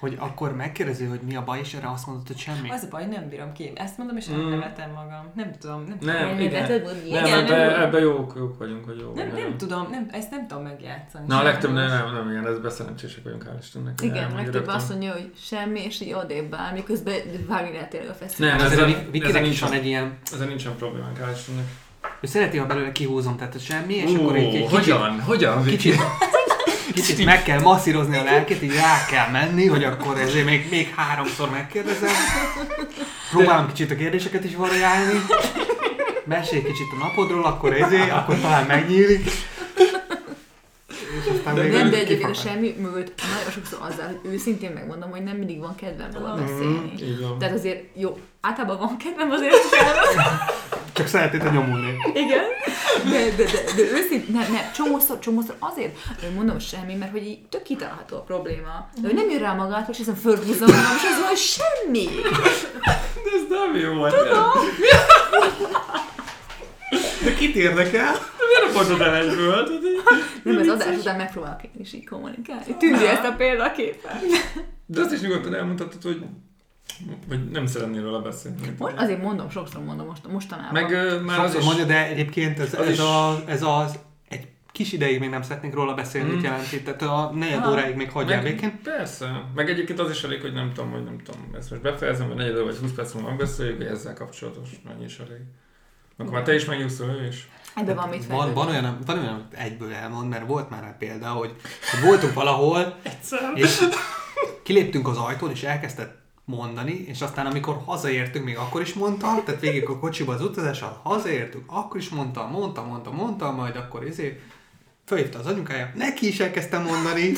hogy akkor megkérdezi, hogy mi a baj, és erre azt mondod, hogy semmi. Az a baj, nem bírom ki. Ezt mondom, és Mm. elnevetem magam. Nem tudom, nem tudom. Nem, Nem, igen. nem, nem, Nem, Igen, ebbe, nem- ebbe jók, jók vagyunk, hogy jó. Nem, vagy nem tudom, nem, ezt nem tudom megjátszani. Na, a legtöbb nem, nem, nem, igen, ez beszerencsések vagyunk, hál' Istennek. Igen, Nem, legtöbb azt mondja, hogy semmi, és így odébb áll, miközben vágni lehet a fesztivál. Nem, a ezen is van nincsen- egy ilyen, Ezen nincsen problémánk, hál' Istennek. Ő szereti, ha belőle kihúzom, tehát semmi, és akkor egy, egy kicsit, hogyan? Hogyan? Kicsit, kicsit meg kell masszírozni a lelkét, így rá kell menni, hogy akkor ezért még, még háromszor megkérdezem. Próbálom kicsit a kérdéseket is variálni. Mesélj kicsit a napodról, akkor ezért, akkor talán megnyílik. És aztán De Nem, de egyébként a semmi mögött nagyon sokszor azzal, hogy őszintén megmondom, hogy nem mindig van kedvem róla Aha. beszélni. Van. Tehát azért jó, általában van kedvem azért. Csak szeretnéd nyomulni. Igen. De, de, de, de őszintén, nem, nem, csomószor, csomószor azért mondom semmi, mert hogy így tök kitalálható a probléma. De hogy nem jön rá magától, és ezen fölhúzom magam, és az van, hogy semmi. De ez nem jó volt. De kit érdekel? Miért nem mondod el egyből? Nem, az adás után megpróbálok én is így kommunikálni. Tűzi ezt a példaképet. De azt is nyugodtan elmondhatod, hogy vagy nem szeretnél róla beszélni. Most azért mondom, sokszor mondom most, mostanában. Meg ö, már az Sokszor is... mondja, de egyébként ez, az ez, is- az, ez az egy kis ideig még nem szeretnénk róla beszélni, Mm. jelenti. Tehát a negyed Aha. óráig még hagyjál Meg- békén. Persze. Meg egyébként az is elég, hogy nem tudom, hogy nem tudom, ezt most befejezem, vagy negyed óra vagy 20 perc múlva megbeszéljük, hogy ezzel kapcsolatos, mennyi is elég. Akkor már te is megnyugszol, ő is. Ebben van mit van, van, olyan, van olyan, amit egyből elmond, mert volt már rá példa, hogy, hogy voltunk valahol, és kiléptünk az ajtón, és elkezdett mondani, és aztán amikor hazaértünk, még akkor is mondta, tehát végig a kocsiba az utazással hazaértünk, akkor is mondta, mondta, mondta, mondta, majd akkor izé, fölhívta az anyukája, neki is elkezdtem mondani,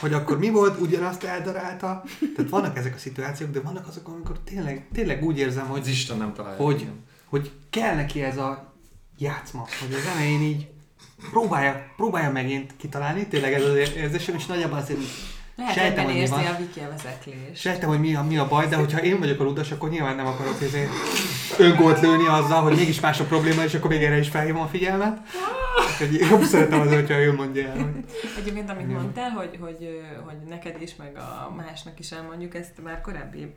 hogy akkor mi volt, ugyanazt eldarálta. Tehát vannak ezek a szituációk, de vannak azok, amikor tényleg, tényleg úgy érzem, hogy Az Isten nem találja. Hogy? Igen. hogy kell neki ez a játszma, hogy az elején így próbálja, próbálja megint kitalálni, tényleg ez az érzésem, és nagyjából azért Lehet Sejtem, hogy mi érzi a Viki a vezeklés. sejtem, hogy mi a, mi a baj, de hogyha én vagyok a ludas, akkor nyilván nem akarok ezért öngolt lőni azzal, hogy mégis más a probléma, és akkor még erre is felhívom a figyelmet. Úgyhogy jobb szeretem az, hogyha ő mondja el, hogy Egyébként, amit mondtál, hogy, hogy, hogy neked is, meg a másnak is elmondjuk, ezt már korábbi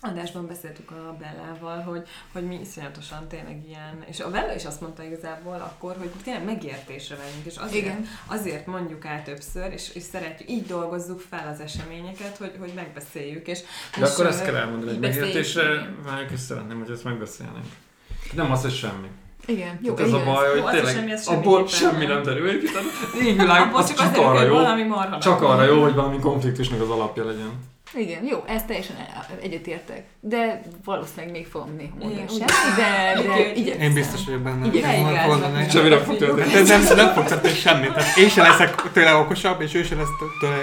adásban beszéltük a Bellával, hogy, hogy mi iszonyatosan tényleg ilyen, és a Bella is azt mondta igazából akkor, hogy tényleg megértésre vagyunk, és azért, Igen. azért mondjuk el többször, és, és szeretjük, így dolgozzuk fel az eseményeket, hogy, hogy megbeszéljük, és, De és akkor ezt kell elmondani, hogy megértésre váljunk, és szeretném, hogy ezt megbeszélnénk. Nem az, hogy semmi. Igen, jó, ez a igen. baj, Jó, hogy az a tényleg semmi, abból semmi nem. derül ki. Tehát világ, az csak, csak, arra jó, valami marha csak arra jó, hogy valami konfliktusnak az alapja legyen. Igen, jó, ezt teljesen egyetértek. De valószínűleg még fogom néha mondani Igen, semmi, de, de igyekszem. én biztos vagyok benne. Igen, is. Semmi nem fog történni. Ez nem, nem fog történni semmit. Tehát én se leszek tőle okosabb, és ő se lesz tőle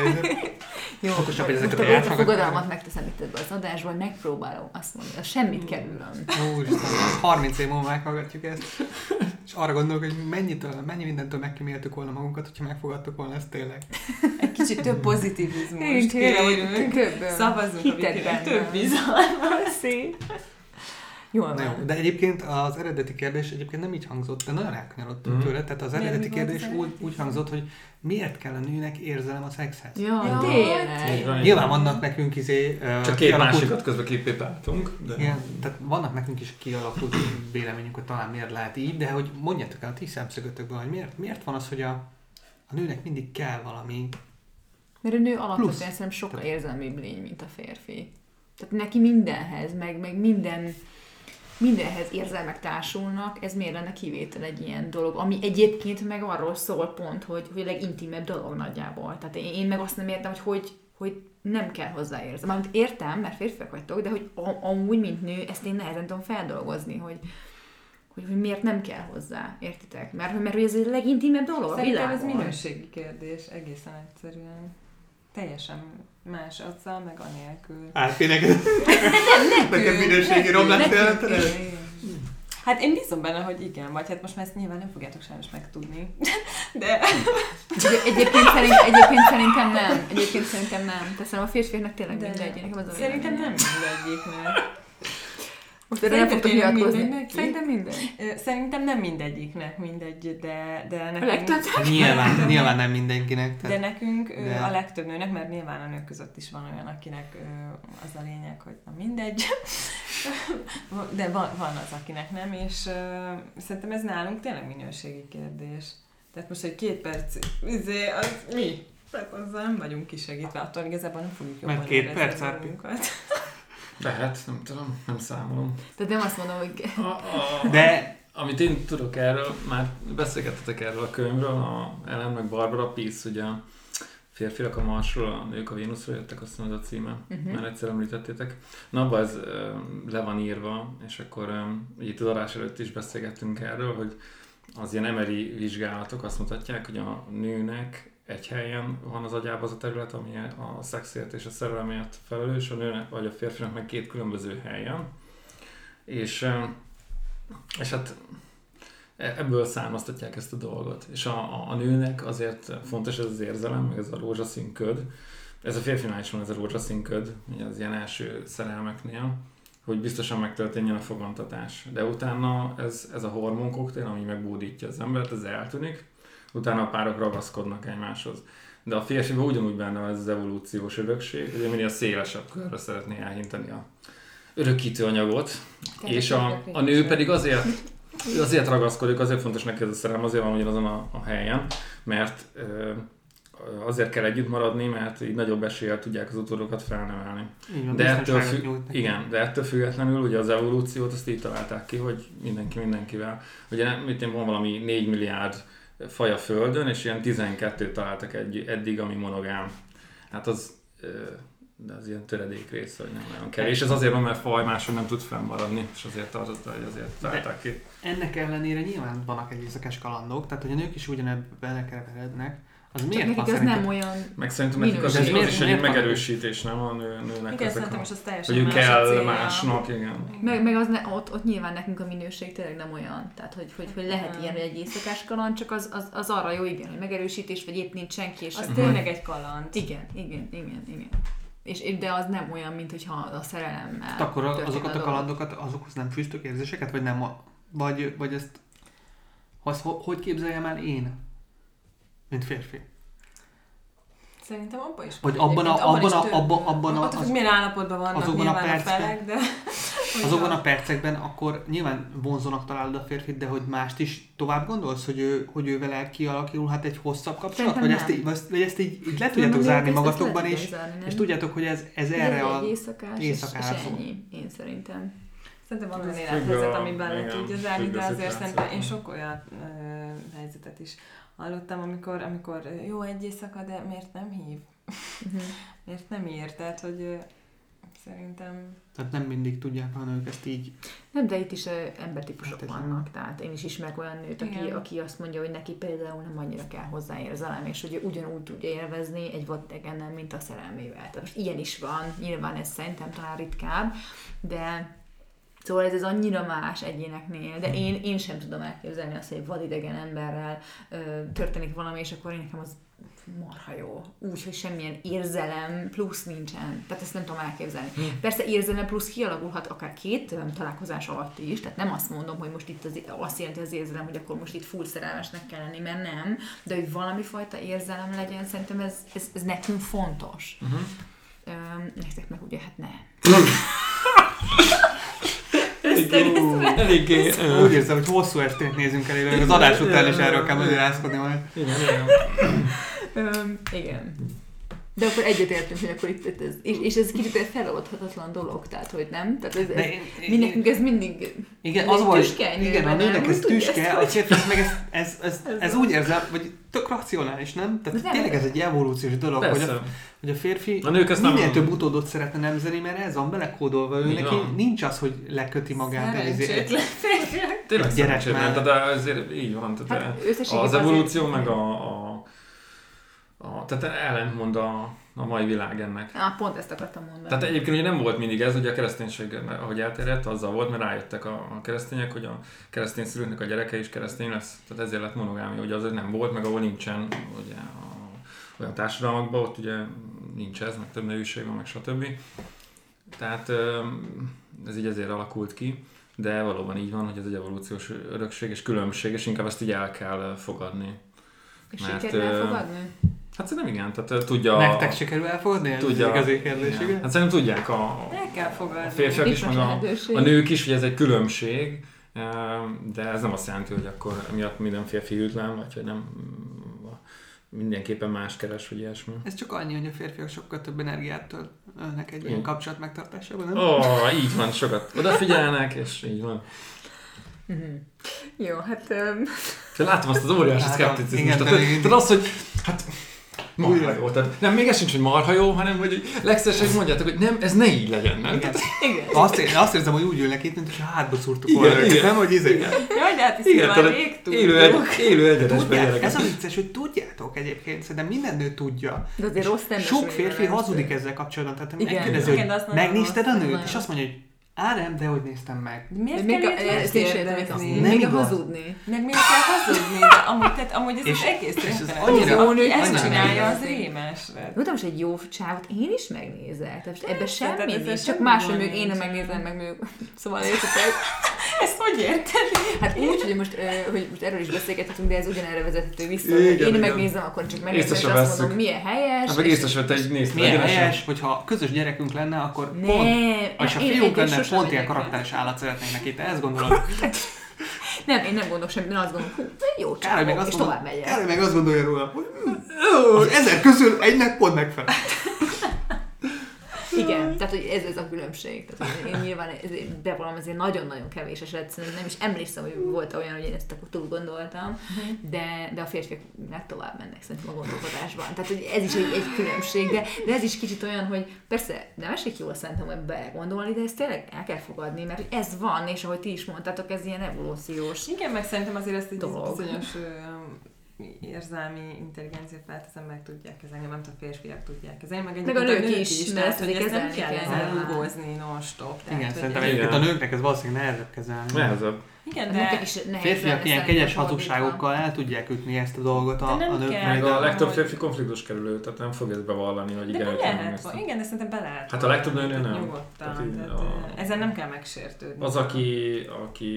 Jó, okosabb, hogy ezeket a a játszmákat- fogadalmat megteszem itt ebbe az hogy megpróbálom azt mondani, semmit kerülöm. Úristen, 30 év múlva meghallgatjuk ezt. Arra gondolok, hogy mennyitől, mennyi mindentől megkíméltük volna magunkat, hogyha megfogadtuk volna ezt tényleg. Egy kicsit több pozitivizmus. Én tényleg, kérünk. több bennem. több bizalmat. Szép. Jól Na jó, van. de egyébként az eredeti kérdés egyébként nem így hangzott, de nagyon elkanyarodtunk Mhm. tőle. Tehát az Miért, eredeti kérdés az úgy, úgy hangzott, hogy miért kell a nőnek érzelem a szexhez? Ja, Ja, tényleg. van. Nyilván vannak nekünk izé... Csak két kialakult- másikat közben képépáltunk. De... Igen, tehát vannak nekünk is kialakult véleményünk, hogy talán miért lehet így, de hogy mondjátok el a ti szemszögötökből, hogy miért, miért van az, hogy a, a nőnek mindig kell valami. Mert a nő alapvetően szerintem sokkal érzelmibb lény, mint a férfi. Tehát neki mindenhez, meg, meg minden, mindenhez érzelmek társulnak, ez miért lenne kivétel egy ilyen dolog, ami egyébként meg arról szól pont, hogy, hogy a legintimebb dolog nagyjából. Tehát én, én meg azt nem értem, hogy hogy, hogy nem kell hozzá érzem. Mármint értem, mert férfiak vagytok, de hogy amúgy, mint nő, ezt én nehezen tudom feldolgozni, hogy, hogy, hogy miért nem kell hozzá, értitek? Mert, mert hogy ez a legintimebb dolog Szerintem ez világon. minőségi kérdés, egészen egyszerűen. Teljesen más azzal, meg anélkül. Árpi, neked, neked minőségi romlás. Hát én bízom benne, hogy igen, vagy hát most már ezt nyilván nem fogjátok sajnos megtudni. De Egy- Egyébként, szerint, egyébként szerintem nem. Egyébként szerintem nem. Teszem a férfiaknak tényleg De mindegy. Nekem az szerintem nem mindegyiknek. Most erre nem Szerintem fogtok nyilatkozni. mindennek? Szerintem mindegy. Ö, Szerintem nem mindegyiknek mindegy, de, de A nekünk... legtöbb. Nyilván, nyilván nem mindenkinek. De Tehát, nekünk ö, De- a legtöbb nőnek, mert nyilván a nők között is van olyan, akinek az a lényeg, hogy na mindegy, de van, van az, akinek nem, és szerintem ez nálunk tényleg minőségi kérdés. Tehát most egy két perc, izé, az mi? Tehát azzal nem vagyunk kisegítve, attól igazából nem fogjuk jobban Mert két perc, magunkat. Lehet, nem tudom, nem számolom. Tehát nem azt mondom, hogy A, a, de Amit én tudok erről, már beszélgettetek erről a könyvről, a Ellen meg Barbara Peace, ugye férfiak a Marsról, a nők a Vénuszról jöttek, azt mondod a címe, Mhm. már egyszer említettétek. Na, abban ez le van írva, és akkor itt az adás előtt is beszélgettünk erről, hogy az ilyen emeri vizsgálatok azt mutatják, hogy a nőnek egy helyen van az agyában az a terület, ami a szexért és a szerelemért felelős, a nőnek vagy a férfinak meg két különböző helyen. És, és hát e- ebből származtatják ezt a dolgot. És a, a, a nőnek azért fontos ez az érzelem, meg ez a rózsaszín köd. Ez a férfinál is van ez a rózsaszín köd, az ilyen első szerelmeknél, hogy biztosan megtörténjen a fogantatás. De utána ez, ez a hormonkoktél, ami megbódítja az embert, ez eltűnik, utána a párok ragaszkodnak egymáshoz. De a férfiban ugyanúgy benne van ez az evolúciós örökség, hogy minél szélesebb körre szeretné elhinteni a örökítő anyagot, és a, a nő pedig azért, azért ragaszkodik, azért fontos neki ez a szerelem, azért van ugyanazon a, a helyen, mert ö, azért kell együtt maradni, mert így nagyobb eséllyel tudják az utódokat felnevelni. Van, De ettől, neki. igen, de ettől függetlenül ugye az evolúciót azt így találták ki, hogy mindenki mindenkivel. Ugye nem, mit én, van valami 4 milliárd faj a Földön, és ilyen 12 találtak egy, eddig, ami monogám. Hát az, de az ilyen töredék része, hogy nem nagyon kevés. Ez azért van, mert faj máshogy nem tud fennmaradni, és azért tartotta, hogy azért találták ki. Ennek ellenére nyilván vannak egy éjszakás kalandok, tehát hogy a nők is ugyanebbe belekeverednek, az Csak miért nekik ez nem olyan... Meg szerintem nekik az, az Miért- is egy megerősítés, nem a nő, nőnek Igen, ezek a... is az teljesen Hogy a kell célja. másnak, igen. Meg, meg az ne, ott, ott nyilván nekünk a minőség tényleg nem olyan. Tehát, hogy, hogy, hogy lehet Nem. ilyen, hogy egy éjszakás kaland, csak az, az, az arra jó, igen, hogy megerősítés, vagy épp nincs senki, és Az tényleg egy kaland. Igen, igen, igen, igen. És, de az nem olyan, mint hogyha a szerelemmel Tehát akkor a- azokat a dolog. kalandokat, azokhoz nem fűztök érzéseket, vagy nem? a- Vagy, vagy ezt, azt ho- hogy képzeljem el én, mint férfi? Szerintem abban is Vagy abban a- abban a- abban- abban a- az- milyen állapotban vannak azokban a nyilván a, percben- felek, de... Azokban a percekben akkor nyilván vonzónak találod a férfit, de hogy mást is tovább gondolsz, hogy, ő, hogy ő vele kialakulhat egy hosszabb kapcsolat? Vagy ezt, így, vagy- ezt így, így le tudjátok zárni magatokban, és, zárni, és tudjátok, hogy ez, ez erre egy a... éjszakás, és, és szól. ennyi, én szerintem. Szerintem van olyan élethelyzet, amiben le tudja zárni, de azért szerintem én sok olyan helyzetet is hallottam, amikor, amikor jó egy éjszaka, de miért nem hív? Uh-huh. Miért nem ír? Tehát, hogy szerintem... Tehát nem mindig tudják a nők ezt így. Nem, de itt is embertípusok Hát vannak, tehát én is ismerek olyan nőt, aki, Igen. aki azt mondja, hogy neki például nem annyira kell hozzá érzelem, és hogy ugyanúgy tudja élvezni egy vadidegennel, mint a szerelmével. Tehát most ilyen is van, nyilván ez szerintem talán ritkább, de Szóval ez, ez annyira más egyéneknél, de én, én sem tudom elképzelni azt, hogy egy vadidegen emberrel ö, történik valami, és akkor én nekem az marha jó. Úgy, hogy semmilyen érzelem plusz nincsen. Tehát ezt nem tudom elképzelni. Hm. Persze érzelem plusz kialakulhat akár két találkozás alatt is, tehát nem azt mondom, hogy most itt az, azt jelenti az érzelem, hogy akkor most itt full szerelmesnek kell lenni, mert nem, de hogy valami fajta érzelem legyen, szerintem ez, ez, ez nekünk fontos. Uh-huh. Öm, nektek meg ugye hát nem. Eléggé... Úgy érzem, hogy hosszú estét nézünk elő, az adás után is erről kell magyarázkodni majd. Igen, igen. Igen. De akkor egyetértünk, hogy akkor itt, itt ez, és, és ez kicsit egy feloldhatatlan dolog, tehát hogy nem? Tehát ez, ez, én, mi nekünk ez mindig Igen, az volt, tüske igen, a nőnek nem? ez tüske, ezt, a férfiak meg ez, ez, ez, Ez ez úgy érzem, vagy tök racionális, nem? Tehát nem. tényleg ez egy evolúciós dolog, hogy a, hogy a férfi A nők ezt nem- minél több utódot szeretne nemzeni, mert ez van belekódolva, ő neki nincs az, hogy leköti magát egy, egy, Szerencsétlen férfiak. Tényleg Gyerek már. tehát azért így van. Tehát Hát az azért- evolúció meg a, a, a tehát ellentmond a, a mai világ ennek. Á, pont ezt akartam mondani. Tehát egyébként ugye nem volt mindig ez, hogy a kereszténység, ahogy elterjedt, azzal volt, mert rájöttek a, a keresztények, hogy a keresztény szülőknek a gyereke is keresztény lesz. Tehát ezért lett monogámia, hogy az hogy nem volt, meg ahol nincsen ugye, a, olyan társadalmakban, ott ugye nincs ez, meg több nevűség van, meg stb. Tehát ez így ezért alakult ki, de valóban így van, hogy ez egy evolúciós örökség és különbség, és inkább ezt így el kell fogadni. és mert, sikerül ö, elfogadni? Hát szerintem igen, tehát tudja... Nektek sikerül elfogadni? Tudja, az igazi kérdés, igen. igen? Hát szerintem tudják a, El kell fogadni. a férfiak is, van meg a, a nők is, hogy ez egy különbség, de ez nem azt jelenti, hogy akkor miatt minden férfi hűtlen, vagy hogy nem mindenképpen más keres, vagy ilyesmi. Ez csak annyi, hogy a férfiak sokkal több energiát tölnek egy ilyen kapcsolat megtartásában, nem? Ó, oh, így van, sokat odafigyelnek, és így van. Mhm. Jó, hát... Um, látom azt az óriási szkepticizmust. tehát az, hogy hát marha jó. Tehát nem még ez sincs, hogy marha jó, hanem hogy legszerűen mondjátok, hogy nem, ez ne így legyen, nem? Igen. Igen. Azt, én azt érzem, hogy úgy ülnek itt, mint hogy hátba szúrtuk Igen, volna. igen. Nem, hogy izé. Jaj, de hát ezt Igen, már rég élő, egy, tudjuk. élő egyenesben ez a vicces, hogy tudjátok egyébként, szerintem minden nő tudja. De azért rossz Sok férfi hazudik ezzel kapcsolatban. Tehát megkérdezi, hogy megnézted a nőt? És azt mondja, hogy á nem, de hogy néztem meg. De Miért De még kell a, ilyet ezt még a igaz. hazudni. Meg miért kell hazudni? De amúgy, tehát, amúgy ez És- az egész és történet. annyira- Aki annyira ezt csinálja, az rémes. Mondtam, most egy jó csávot én is megnézek. Tehát ebben semmi nincs. Csak máshogy még én megnézem, meg még... Szóval értetek? Ezt hogy érted? Hát úgy, hogy most, hogy most erről is beszélgethetünk, de ez ugyanerre vezethető vissza, Igen, hogy én igen. megnézem, akkor csak megnézem, és azt vesszük. mondom, milyen helyes. Hát meg és- észre sem vett egy nézd Milyen egyenesen. helyes, hogyha közös gyerekünk lenne, akkor Ne, pont, és ha én fiúk lenne, pont ilyen karakteres állat szeretnénk neki. Te ezt gondolod? Nem, én nem gondolok semmit, én azt gondolom, hú, jó csávó, és mondod, tovább megyek. Kár, meg azt gondolja róla, hogy "Ó, az ezer közül egynek pont megfelel. Igen, tehát hogy ez, ez a különbség. Tehát, hogy én nyilván ez- bevallom, azért nagyon-nagyon kevés eset, szerintem nem is emlékszem, hogy volt olyan, hogy én ezt akkor túl gondoltam, de, de a férfiak meg tovább mennek szerintem a gondolkodásban. Tehát, hogy ez is egy, egy különbség, de, de ez is kicsit olyan, hogy persze nem esik jól szerintem ebbe gondolni, de ezt tényleg el kell fogadni, mert ez van, és ahogy ti is mondtátok, ez ilyen evolúciós. Igen, meg szerintem azért ezt egy Dolog. bizonyos érzelmi intelligencia felteszem meg tudják kezelni, nem a férfiak tudják kezelni, meg, Meg a egyébként nők is, mert tehát, ezt hogy ezt nem kell kell. ezzel rugózni non-stop. Igen, szerintem ez- egyébként a nőknek ez valószínűleg nehezebb kezelni. Nehezebb. Igen, A de nőknek is nehéz Férfiak ilyen kegyes hazugságokkal el tudják ütni ezt a dolgot a, De nem a nőknek. Meg de a legtöbb férfi konfliktus kerülő, tehát nem fog ezt bevallani, hogy de igen, nem lehet, igen, de szerintem be lehet. Hát a legtöbb nőnél nem. Nyugodtan, Tehát így tehát, a- ö, ezen nem kell megsértődni. Az, aki, aki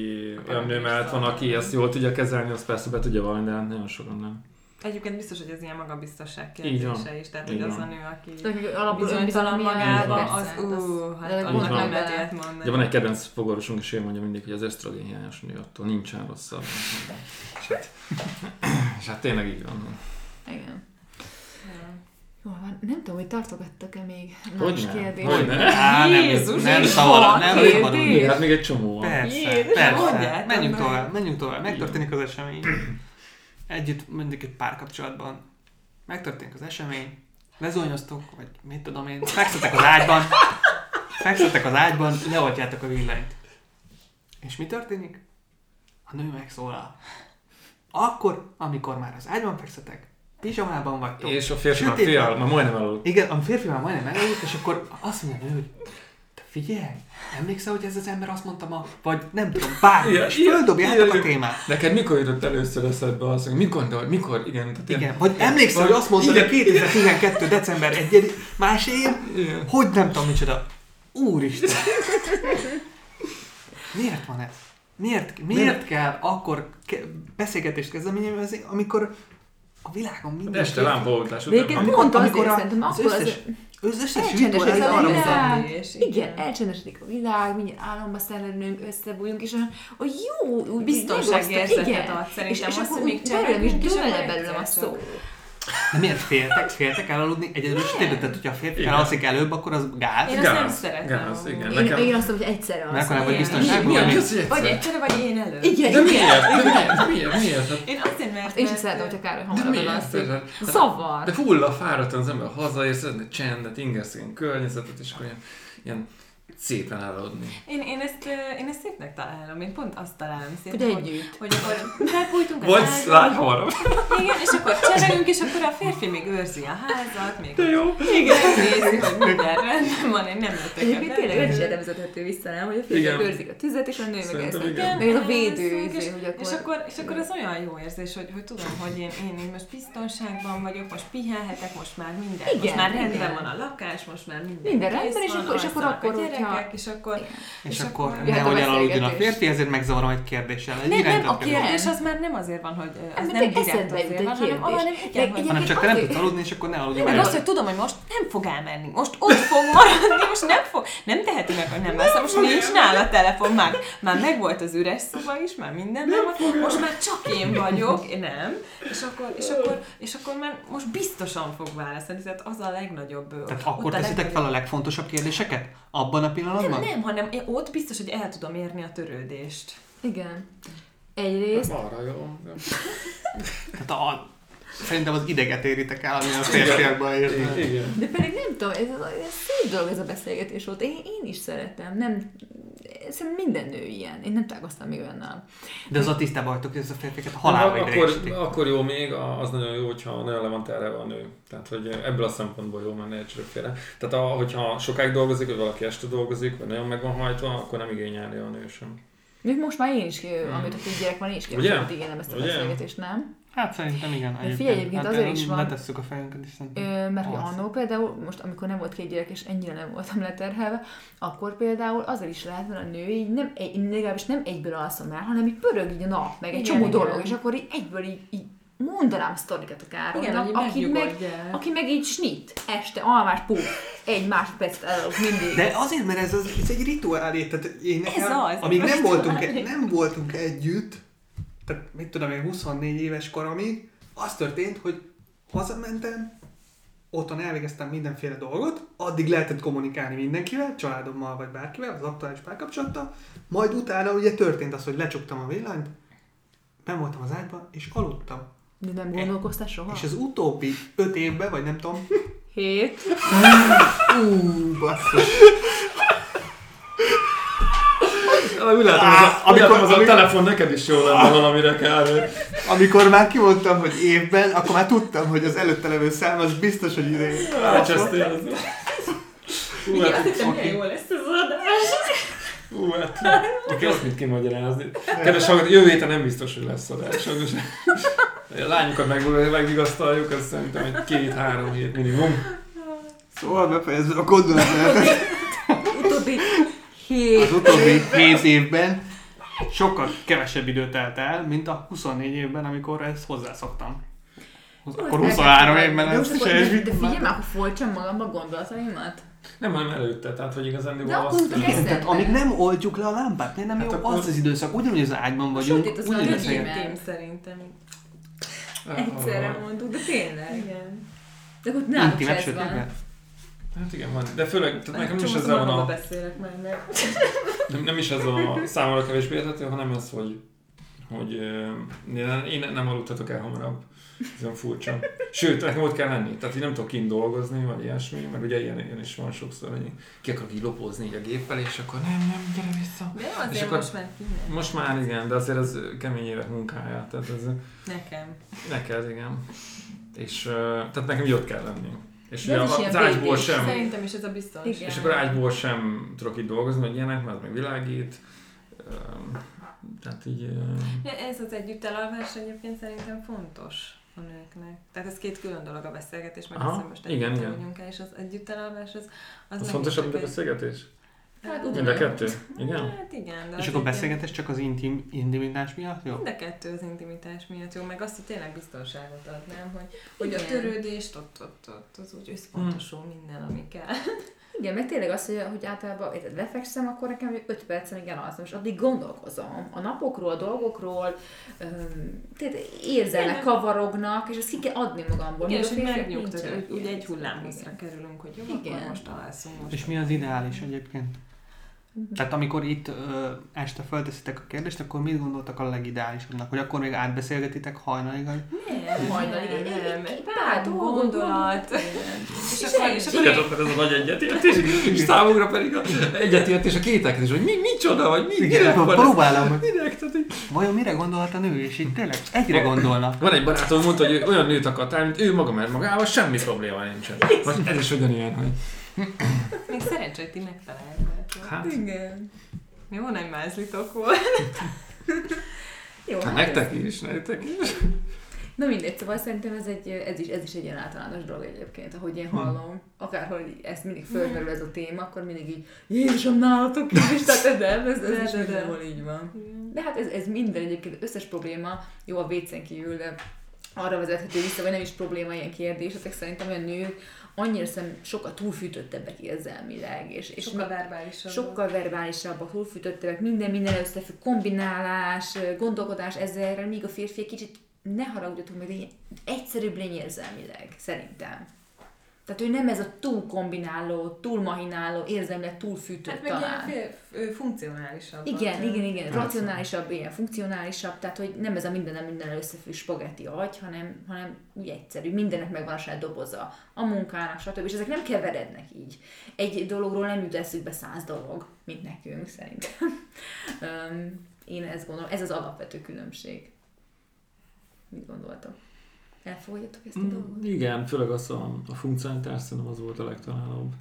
olyan nő mellett van, aki ezt jól tudja kezelni, az persze be tudja vallani, de nagyon sokan nem. Egyébként biztos, hogy ez ilyen magabiztosság kérdése is, tehát hogy az a nő, aki hogy bizonytalan magában, az persze, ú, az- hát annak nem lehet mondani. Ugye van egy kedvenc fogorvosunk, és ő mondja mindig, hogy az ösztrogén hiányos nő attól nincsen rosszabb. És hát, és hát tényleg így van. Igen. Jól van. Nem tudom, hogy tartogattak-e még Hogyne, más kérdés. hogyne. Á, nem, Jézus, nem van nem Igen, hát még egy csomó van. Persze, Jézus, persze. mondjátok Menjünk tovább, menjünk tovább. Megtörténik az esemény. Együtt mondjuk egy párkapcsolatban. Megtörténik az esemény. Lezúnyoztok, vagy mit tudom én. Fekszetek az ágyban. Fekszetek az ágyban, leoltjátok a villanyt. És mi történik? A nő megszólal. Akkor, amikor már az ágyban fekszetek, pizsamában vagytok. És a férfi már fél, már majdnem elalud. Igen, a férfi már majdnem elaludt, és akkor azt mondja a nő, hogy figyelj, emlékszel, hogy ez az ember azt mondta ma, vagy nem tudom, bármi, Igen, és földobjátok a témát. Neked mikor jutott először eszedbe az, hogy mikor, de mikor, igen. Tehát Igen, vagy emlékszel, hogy azt mondta, hogy 2012. december 1 másért, Igen. hogy nem tudom micsoda. Úristen! Miért van ez? Miért, miért kell akkor ke- beszélgetést kezdeményezni, amikor a világon minden... De este lámpaoltás után. Amikor- pont azért amikor a- szerintem az összes, az összes Elcsendesedik a világ. igen, elcsendesedik a világ, mindjárt álomba szellemülünk, összebújunk, és a, a jó, úgy Biztonságérzetet igen. ad szerintem és, és akkor hogy még belőlem is cselekvünk, és dől le akkor belőlem a szó. De miért féltek? Féltek elaludni egyedül sötétben? Tehát, hogyha a férfi Igen. felalszik előbb, akkor az gáz. Én azt nem szeretem. Gáz, igen. Én, Nekem- én azt mondom, hogy egyszerre Mert akkor nem vagy biztonságban. Vagy hogy egyszerre, vagy én elő. Igen, De igen. miért? De miért? De miért? Miért? Én azért, mert... Én sem szeretem, hogyha Károly De hamarabb elalszik. Hát- Zavar. De hull a fáradtan az ember hazaér, szeretne csendet, ingerszén környezetet, és akkor ilyen, ilyen szépen elaludni. Én, én, ezt, én ezt szépnek találom, én pont azt találom Hogy szépnek, hogy, együtt. hogy akkor bepújtunk az Vagy ágyba, lágy hamarabb. Igen, és akkor cserélünk, és akkor a férfi még őrzi a házat, még De jó. igen, nézi, hogy minden rendben van, én nem jöttek Egyébként tényleg ez is erre vezethető vissza, nem? Hogy a férfiak Igen. őrzik a tüzet, és a nő meg ezt. igen. Ez a védő, és, akkor... és, akkor, és akkor az olyan jó érzés, hogy, hogy tudom, hogy én, én, én most biztonságban vagyok, most pihenhetek, most már minden, Igen, most már rendben igen. van a lakás, most már minden, Minden rendben, és van, akkor- és akkor- a akkor, hogyha- gyerekek, és akkor, És És akkor akkor- nehogy elaludjon a férfi, ezért megzavarom egy kérdéssel. Egy nem, nem, a kérdés. az már nem azért van, hogy az nem meg direkt azért van, hanem, hanem igen, De hogy Hanem csak te nem tudsz aludni, és akkor ne aludj meg meg. azt, hogy tudom, hogy most nem fog elmenni, most ott fog maradni, most nem fog, nem teheti meg, hogy nem lesz, most nincs nála a telefon, már, már megvolt az üres szoba is, már minden nem van, most már csak én vagyok, én nem, és akkor, és akkor, és akkor már most biztosan fog válaszolni, tehát az a legnagyobb. Tehát akkor teszitek fel a legfontosabb kérdéseket? Abban a pillanatban? Nem, nem, hanem én ott biztos, hogy el tudom érni a törődést. Igen. Egyrészt, Arra jó. Tehát a, Szerintem az ideget éritek el, ami a férfiakban ér. Igen. De pedig nem tudom, ez, ez szép dolog ez a beszélgetés volt. Én, én is szeretem. Nem, szerintem minden nő ilyen. Én nem találkoztam még olyannal. De az a tisztában vagytok, hogy ez a férfiakat a halálba akkor, akkor jó még, a- az nagyon jó, hogyha nagyon le van terhelve a nő. Tehát, hogy ebből a szempontból jó, mert ne félre. Tehát, a, hogyha sokáig dolgozik, vagy valaki este dolgozik, vagy nagyon meg van hajtva, akkor nem igényelni a nő sem. Még most már én is, amit a két gyerek van, én is Hmm. Ugye? képzelem, igénylem ezt a Ugye? beszélgetést, nem? Hát szerintem igen. De figyelj, egyébként azért erről is van- Letesszük a fejünket, és szerintem. Ö, mert hogy annó például, most amikor nem volt két gyerek, és ennyire nem voltam leterhelve, akkor például azért is lehet, mert a nő így nem, egy, én legalábbis nem egyből alszom el, hanem így pörög így a nap, meg egy Igen, csomó igen. dolog, és akkor így egyből így, így mondanám sztorikat a Károlynak, aki meg, aki meg így snit, este, almás pú, egy másodpercet elalok mindig. De azért, mert ez, az, ez egy rituálé, tehát én Ez nekem, az, amíg ez nem voltunk, rituálé. nem voltunk együtt, tehát mit tudom én, 24 éves koromig, az történt, hogy hazamentem, otthon elvégeztem mindenféle dolgot, addig lehetett kommunikálni mindenkivel, családommal vagy bárkivel, az aktuális párkapcsolattal, majd utána ugye történt az, hogy lecsuktam a villanyt, ben voltam az ágyba, és aludtam. De nem gondolkoztál soha? És az utóbbi öt évben, vagy nem tudom, Hét. ú, basszus, Úgy látom, az a, amikor- az a amikor- telefon neked is jó lenne valamire kell. Amikor már kimondtam, hogy évben, akkor már tudtam, hogy az előtte levő szám az biztos, hogy idén. Elcsesztél. Hú, Igen, azt hát, hittem, milyen jó lesz az adás. Hú, hát, neki azt mit kimagyarázni. Kedves hallgató, jövő héten nem biztos, hogy lesz adás. Sajnos. A lányokat meg, megvigasztaljuk, ez szerintem egy két-három hét minimum. Szóval befejezve a gondolatot. Hét. Az utóbbi 7 évben sokkal kevesebb idő telt el, mint a 24 évben, amikor ezt hozzászoktam. Akkor 23 évben ez egy De, figyelj már, akkor folytsam magamba a gondolataimat. Nem, hanem előtte, tehát hogy igazán De utána Igen, tehát amíg nem oltjuk le a lámpát, miért nem Hát jó akkor- az az időszak? Ugyanúgy az ágyban vagyunk, Sötét az ugyanúgy beszélgetünk. szerintem. Egyszerre mondtuk, de tényleg. Igen. De akkor náluk se ez van. Hát igen, van. De főleg, tehát nekem is ezzel van a... beszélek már, mert Nem, nem is ez a számomra kevésbé érthető, hanem az, hogy, hogy én, nem aludhatok el hamarabb. Ez olyan furcsa. Sőt, nekem ott kell lenni. Tehát én nem tudok kint dolgozni, vagy ilyesmi, mert ugye ilyen, ilyen is van sokszor, hogy ki akarok így lopozni így a géppel, és akkor nem, nem, gyere vissza. de nem És azért akkor- most már kinek. Most már igen, de azért ez kemény évek munkája, tehát ez Nekem. neked igen. És tehát nekem így ott kell lenni. És De ugye az ilyen ágyból sem, Szerintem is ez a biztonság. Igen. és akkor ágyból sem tudok itt dolgozni, vagy ilyenek, mert az meg világít. Tehát így... Ja, Ez az együttelalvás egyébként szerintem fontos a nőknek. Tehát ez két külön dolog a beszélgetés, meg Aha, az, hogy most igen, együtt igen. vagyunk el, és az együttelalvás az... Az, Az megint fontosabb, mint a egy- beszélgetés? Hát Mind a kettő? Igen? Hát igen, de És akkor beszélgetés csak az intim, intimitás miatt, jó? Mind a kettő az intimitás miatt jó, meg azt, hogy tényleg biztonságot ad, nem? Hogy, hogy a törődést ott, ott, ott, az úgy összpontosul minden, ami kell. Igen, meg tényleg az, hogy, hogy általában érted, lefekszem, akkor nekem 5 percen igen az, most addig gondolkozom a napokról, a dolgokról, öm, tehát érzelmek kavarognak, és ezt ki kell adni magamból. Igen, és hogy megnyugtad, ilyen. egy hullámhosszra kerülünk, hogy jó, Igen. akkor most alszunk. Most És mi az ideális egyébként? Tehát amikor itt ö, este felteszitek a kérdést, akkor mit gondoltak a legideálisabbnak? Hogy akkor még átbeszélgetitek hajnalig? hogy Nem, Hajnalig egy- egy- egy egy pár gondolat. És akkor, és akkor Tudjátok, ez a nagy egyetértés, és számukra pedig a egyetértés a kételkedés, hogy mi, micsoda, vagy mi, Igen, van ez? próbálom, hogy Minek? Tehát, így- vajon mire gondolhat a nő, és így tényleg egyre gondolnak. Van egy barátom, mondta, hogy olyan nőt akart találni, mint ő maga, mert magával semmi probléma nincsen. Vagy ez is ugyanilyen, hogy még szerencsé, hogy ti megtaláljátok. Hát, Igen. Jó, nem mázlitok volt. Jó, hát hát nektek ez- is, nektek is. Na mindegy, szóval szerintem ez, egy, ez, is, ez is egy ilyen általános dolog egyébként, ahogy én hallom. Akárhol ez mindig fölmerül ez a téma, akkor mindig így, Jézusom, nálatok is, tehát ez, nem, ez, ez De, is de, de. mindenhol így van. De hát ez, ez minden egyébként összes probléma, jó a vécén kívül, de arra vezethető vissza, vagy nem is probléma ilyen kérdésetek, szerintem olyan nők annyira szem sokkal túlfűtöttebbek érzelmileg, és, és Sokkal verbálisabb. sokkal verbálisabbak, túlfűtöttebbek, minden minden összefügg, kombinálás, gondolkodás ezzel, míg a férfi kicsit ne haragudjatok meg, de egyszerűbb lény érzelmileg, szerintem. Tehát ő nem ez a túl kombináló, túl mahináló, érzelmileg túl fűtő Hát meg talán. ilyen fél, funkcionálisabb. Igen, igen, igen, Persze. racionálisabb, ilyen funkcionálisabb, tehát hogy nem ez a minden minden összefügg spagetti agy, hanem, hanem úgy egyszerű, mindennek megvan a saját doboza, a munkának, stb. És ezek nem keverednek így. Egy dologról nem jut eszükbe száz dolog, mint nekünk szerintem. Én ezt gondolom, ez az alapvető különbség. Mit gondoltok? Elfogadjátok ezt a Mm, dolgot? Igen, főleg az a, a funkcionalitás szerintem az volt a legtalálóbb.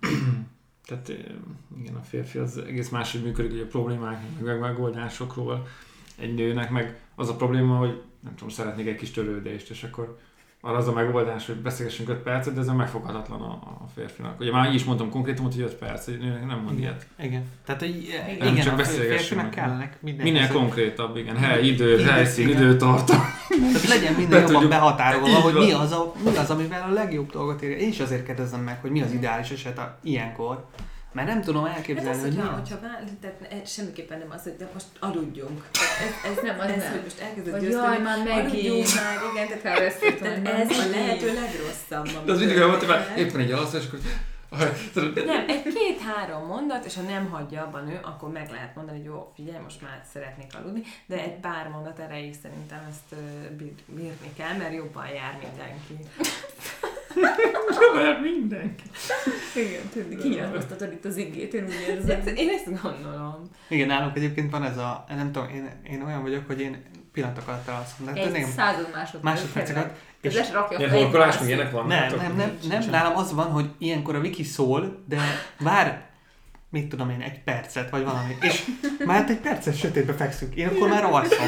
Tehát eh, igen, a férfi az egész máshogy működik, ugye a problémák, meg megoldásokról. Egy nőnek meg az a probléma, hogy nem tudom, szeretnék egy kis törődést, és akkor arra az a megoldás, hogy beszélgessünk 5 percet, de ez megfoghatatlan a, a férfinak. Ugye már így is mondtam konkrétumot, hogy 5 perc, egy nőnek nem mond ilyet. Igen. Tehát, hogy Igen. Nem csak a férfinak kellenek minden. Minél konkrétabb, igen. Hely, idő, Igen, helyszín, igen. időtartam. Tehát legyen Be minden jobban tudjuk- behatárolva, hogy mi az, a, mi az, amivel a legjobb dolgot ér. Én is azért kérdezem meg, hogy mi az ideális eset a, ilyenkor. Mert nem tudom Hát elképzelni, az, hogy mi hogyha, az. hogyha vál, tehát semmiképpen nem az, hogy de most aludjunk. Ez, ez Nem, az ez, nem. hogy most elkezdett győzteni, jaj, már megint. aludjunk már, igen, tehát Tehát ez a lehető legrosszabb. De az mindig olyan volt, hogy éppen egy alszol, és akkor... Nem, egy két-három mondat, és ha nem hagyja abban nő, akkor meg lehet mondani, hogy jó, figyelj, most már szeretnék aludni, de egy pár mondat erejéig szerintem ezt bírni kell, mert jobban jár mindenki. Mert mindenki. Igen, tudni, kinyilatkoztatod itt az igét, én úgy érzem. Én ezt gondolom. Igen, nálunk egyébként van ez a, nem tudom, én, én olyan vagyok, hogy én pillanatok alatt elalszom. De Egy nem, század másodperc. És És les rakja fel választ. ilyenek vannak? nem, nem, nem, nem, nálam az van, hogy ilyenkor a wiki szól, de vár, mit tudom én, egy percet, vagy valami. És már hát egy percet sötétbe fekszünk. Én akkor már alszom.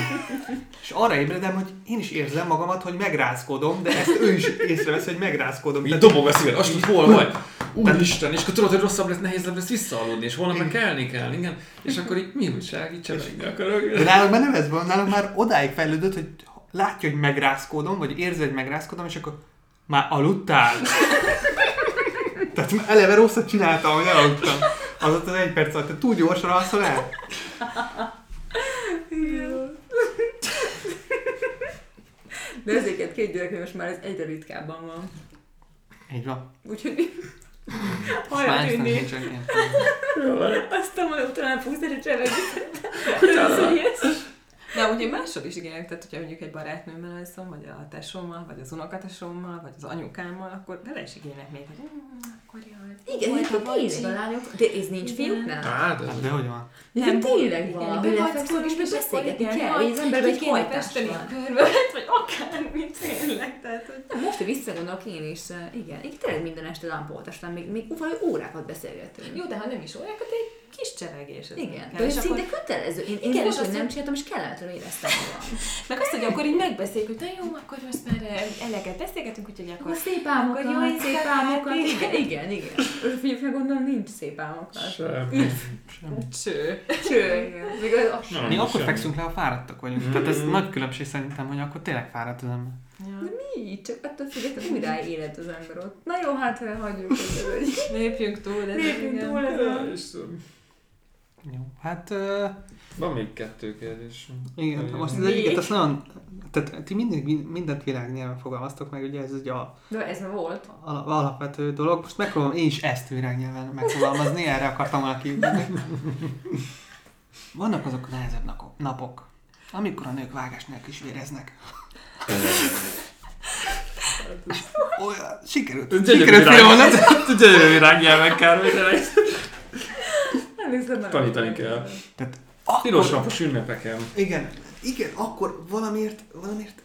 És arra ébredem, hogy én is érzem magamat, hogy megrázkodom, de ezt ő is észrevesz, hogy megrázkodom. Így dobog a szíved, azt hol vagy? Úristen, és akkor tudod, hogy rosszabb lesz, nehéz lesz visszaaludni, és holnap meg kelni kell, igen. És akkor így mi újság, így csevegni akarok. De nálunk már nem ez van, nálunk már odáig fejlődött, hogy látja, hogy megrázkódom, vagy érzi, hogy megrázkódom, és akkor már aludtál. Tehát eleve rosszat csináltam, hogy elaludtam. Az ott az egy perc alatt, te túl gyorsan alszol el. De ezeket két gyereknél most már ez egyre ritkábban van. Így van. Úgyhogy hajra tűnni. Aztán majd utána fogsz erre cselekni. De ugye máshol is igények, tehát hogyha mondjuk egy barátnőmmel alszom, vagy a tesómmal, vagy az unokatesómmal, vagy az anyukámmal, akkor bele is igények még, hogy mm, akkor jaj. Igen, volt a a lányok, de ez nincs Igen. fiúknál. Hát, Hát de hogy van? Nem, tényleg igen, van. igen, Belefekszünk, és beszélgetni kell, hogy az emberben egy hajtás van. körvölet, vagy akármit tényleg, tehát hogy most, hogy visszagondolok én is, eh, igen, így tényleg minden este lámpoltastam, még, még órákat beszélgettünk. jó, de ha nem is olyan, akkor egy kis csevegés. Igen, de És szinte akkor, kötelező. Én, én Igen, volt, hogy nem csináltam, és kellemetlenül éreztem magam. meg azt, hogy akkor így megbeszéljük, hogy na jó, akkor most már eleget beszélgetünk, úgyhogy akkor... Akkor szép Akkor álmokat, jó szép éjszakát, álmokat, igen. igen, igen. Fiúknak gondolom nincs szép álmokat. Semmi. Cső. Cső, igen. Még az, Mi akkor semmi. fekszünk le, ha fáradtak vagyunk. Tehát ez nagy különbség szerintem, hogy akkor tényleg fáradt az ember. Ja. Így, csak attól függetlenül újra élet az ember ott. Na jó, hát hagyjuk, Lépjünk túl, ez lépjünk igen. túl ezen. Jó, hát uh, Van még kettő kérdés. igen, Igen. most az egyiket azt nagyon, tehát ti mindig, mindent világnyelven fogalmaztok meg, ugye ez ugye a De ez már volt. ala- alapvető dolog. Most megpróbálom én is ezt világnyelven megfogalmazni, erre akartam kiütni. Vannak azok a nehezebb napok, amikor a nők vágás nélkül is véreznek. Olyan, sikerült, Gyönyörű sikerült virág. Gyönyörű virágnyelven. Nem hiszem, nem. Tanítani kell. Tehát Piros napos ünnepeken. igen, igen, akkor valamiért, valamiért,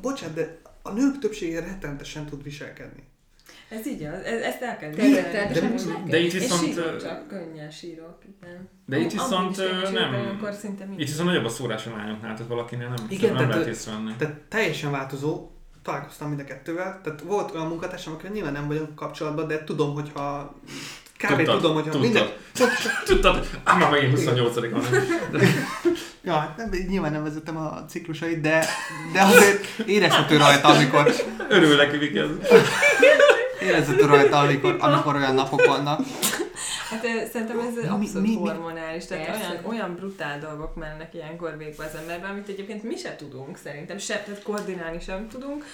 bocsánat, de a nők többsége rettenetesen tud viselkedni. Ez így az, ez, ezt el kell De, de itt És viszont... sírok ö, csak, könnyen sírok, igen. De itt viszont sírok, nem... Akkor szinte. Itt viszont nagyobb a szórás a lányoknál, tehát valakinél nem, Igen, nem tehát- lehet észrevenni. Tehát teljesen változó, találkoztam mind a kettővel, tehát volt olyan munkatársam, akivel nyilván nem vagyok kapcsolatban, de tudom, hogyha kb. Tudtad, tudom, hogyha tudtad. minden... Tudtad? Á, már megint 28 van. Ja, hát nem, nyilván nem vezetem a ciklusait, de, de azért érezhető rajta, amikor, Örül neki, Vikez. érezhető rajta, amikor, amikor olyan napok vannak. Hát szerintem ez Mi- abszolút mi- mi- hormonális, tehát Persze. olyan, olyan brutál dolgok mennek ilyenkor végbe az emberben, amit egyébként mi se tudunk szerintem, se, tehát koordinálni sem tudunk.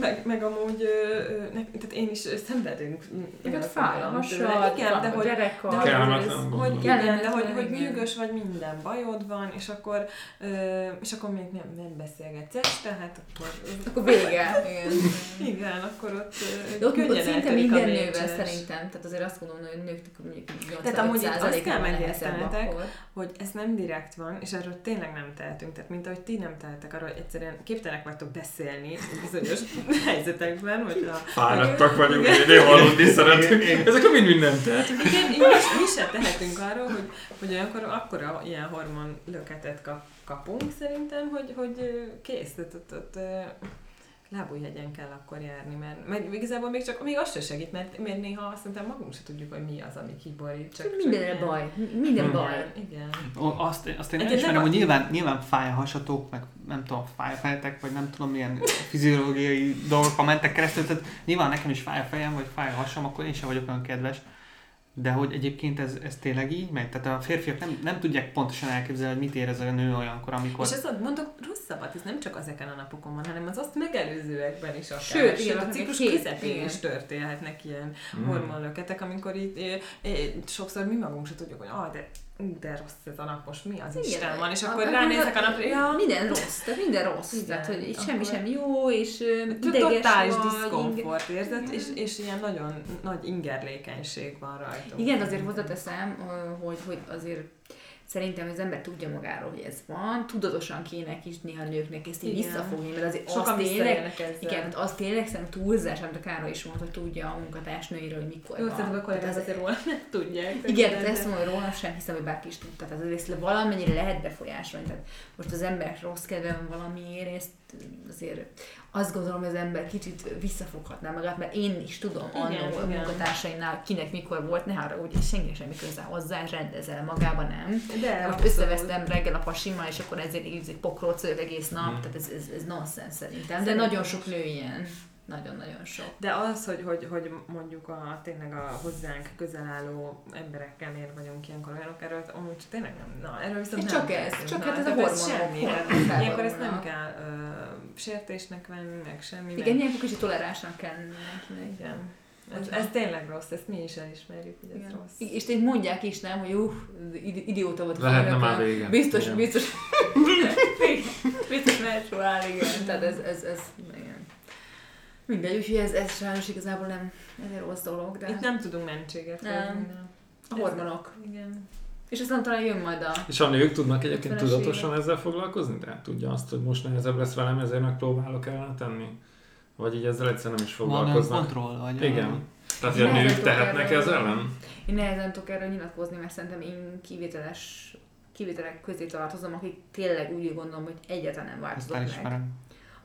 Meg, meg amúgy, ö, ö, ne, tehát én is szenvedünk. Igen, fáj a hasad, Igen, de hogy, de hogy, Kellemetlen gondolom. hogy, igen, de hogy, hogy nyűgös vagy minden bajod van, és akkor, ö, és akkor még nem, nem beszélgetsz este, hát akkor... Akkor vége. Igen. Igen, akkor ott, De ott, ott könnyen szinte minden nővel szerintem, tehát azért azt gondolom, hogy nőknek mondjuk Tehát amúgy itt azt 85%-ával kell megértenetek, hogy ez nem direkt van, és erről tényleg nem tehetünk. Tehát, mint ahogy ti nem tehetek arról, hogy egyszerűen képtelenek vagytok beszélni bizonyos helyzetekben, hogy a... Fáradtak vagyunk, néha aludni szeretünk. Ezek mind minden tehet. Igen, így mi, mi se tehetünk arról, hogy, hogy olyankor akkora ilyen hormon löketet kap, kapunk szerintem, hogy, hogy kész, tehát lábújhegyen kell akkor járni, mert, mert igazából még csak még az se segít, mert, mert néha azt szerintem magunk se tudjuk, hogy mi az, ami kiborít. Csak, Mindenre csak baj. Minden Hmm. baj. Igen, Azt, azt én Egy elismerem, hogy nyilván, nyilván fáj a hasatok, meg nem tudom, fáj a fejetek, vagy nem tudom milyen fiziológiai dolgokon mentek keresztül, tehát nyilván nekem is fáj a fejem, vagy fáj a hasam, akkor én sem vagyok olyan kedves. De hogy egyébként ez, ez tényleg így megy? Tehát a férfiak nem, nem tudják pontosan elképzelni, hogy mit érez a nő olyankor, amikor... És ezt mondok rosszabbat, ez nem csak ezeken a napokon van, hanem az azt megelőzőekben is akár. Sőt, igen, a ciklus közepén is történhetnek ilyen Mm. hormonlöketek, amikor itt sokszor mi magunk se tudjuk, hogy ah, de, ú, de rossz ez a nap, most mi az Igen. Isten van, és A- akkor akkor ránézek a napra, ja, Minden rossz, tehát minden rossz. Igen, tehát, hogy akkor- semmi sem jó, és ideges totális diszkomfort érzet, és, és ilyen nagyon nagy ingerlékenység van rajta. Igen, azért hozzáteszem, hogy, hogy azért szerintem az ember tudja magáról, hogy ez van, tudatosan kéne is néha nőknek ezt így Igen. visszafogni, mert azért Sokan az tényleg, igen, tehát az tényleg szerintem túlzás, amit a Károly is mondta, hogy tudja a munkatársnőiről, hogy mikor Jó, van. szerintem a kollégák azért róla nem tudják. Igen, tehát ezt mondom, hogy rólam sem hiszem, hogy bárki is tudta. Tehát azért valamennyire lehet befolyásolni. Tehát most az ember rossz kedve van valamiért, ezt azért azt gondolom, hogy az ember kicsit visszafoghatná magát, mert én is tudom annó a munkatársaimnál, kinek mikor volt, ne haragudj, ugye senki semmi köze hozzá, és rendezel magában nem. De Most összevesztem reggel a pasimmal, és akkor ezért így egy pokróc egész nap, Mhm. tehát ez, ez, ez nonsens szerintem. De nagyon sok nő ilyen. Nagyon-nagyon sok. De az, hogy, hogy, hogy mondjuk a, tényleg a hozzánk közel álló emberekkel miért vagyunk ilyenkor olyanok, erről amúgy tényleg nem, na, erről viszont Hát nem csak ez, csak na, hát ez a hormonok, hát ilyenkor ezt nem kell ö, sértésnek venni, meg semmi. Igen, ilyenkor kicsit toleránsnak kell mindenkinek. igen. Ez, ez tényleg rossz, ezt mi is elismerjük, hogy ez Igen. rossz. És így mondják is, nem, hogy uff, idi- idióta volt. a Lehetne már vége. Biztos, Igen. biztos. biztos mehető áll, igen. Tehát ez, ez, ez, igen. Mindegy, úgyhogy ez, ez sajnos igazából nem ez egy rossz dolog, de Itt nem tudunk mentséget Nem. a hormonok. Igen. És aztán talán jön majd a... És a nők tudnak egyébként 50-es tudatosan ezzel foglalkozni? Tehát tudja azt, hogy most nehezebb lesz velem, ezért megpróbálok ellen tenni? Vagy így ezzel egyszerűen nem is Van foglalkoznak? kontroll, vagy... Igen. Tehát, hogy a nők tehetnek erről- ez ellen? Én nehezen tudok erről nyilatkozni, mert szerintem én kivételes kivételek közé tartozom, akik tényleg úgy gondolom, hogy egyáltalán nem változott meg.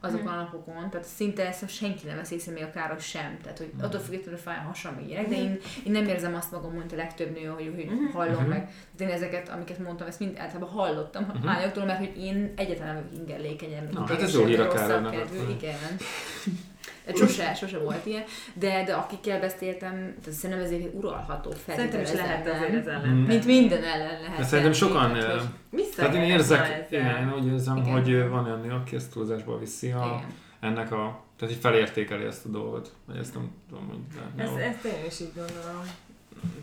Azokon a napokon, tehát szinte ezt senki nem vesz észre, még a káros sem, tehát hogy Mhm. attól függetlenül fáj a hasam, ilyenek, de én, én nem érzem azt magam, mint a legtöbb nő, hogy, hogy Mhm. hallom Mhm. meg. Tehát én ezeket, amiket mondtam, ezt mind általában hallottam Mhm. uh-huh. lányoktól, mert hogy én egyáltalán nem vagyok ingerlékenyen, Na, hát ez jó hír a akkor. igen. Sose, sose volt ilyen, de, de akikkel beszéltem, tehát szerintem ez egy uralható Szerintem is lehet feltételezem, azért ez ellen. Mm. Mint minden ellen lehet. De szerintem sokan... tehát, hogy- én érzek, igen, én úgy érzem, Igen. hogy van olyan nő, aki ezt túlzásból viszi a, Igen. ennek a... Tehát így felértékeli ezt a dolgot. Vagy ezt nem tudom, hogy Ez, ezt én is így gondolom.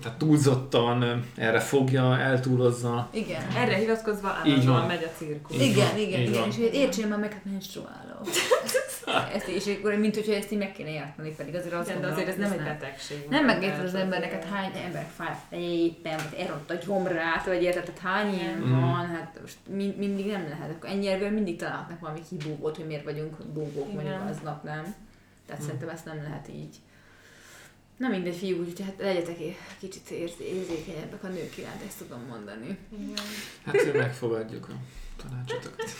Tehát túlzottan erre fogja, eltúlozza. Igen. Erre hivatkozva állandóan van. megy a cirkusz. Igen, van, igen, így igen, van. és hogy értsél már meg, hát menstruálok. ezt, és akkor, mint hogyha ezt így meg kéne érteni, pedig azért azt Igen, de gondolom, azért ez nem egy betegség. Nem megérted az embernek, hát hány emberek fáj fejében, vagy elront a gyomrát, vagy érted, tehát hány ilyen Mm. van, hát most mind, mindig nem lehet. Akkor ennyi erővel mindig találhatnak valami kibúgót, hogy miért vagyunk búgók mondjuk aznap, nem? Tehát Mm. szerintem ezt nem lehet így. Na mindegy fiú, úgyhogy hát legyetek egy kicsit érz- érzékenyebbek a nők iránt, ezt tudom mondani. Igen. Hát megfogadjuk a tanácsotokat.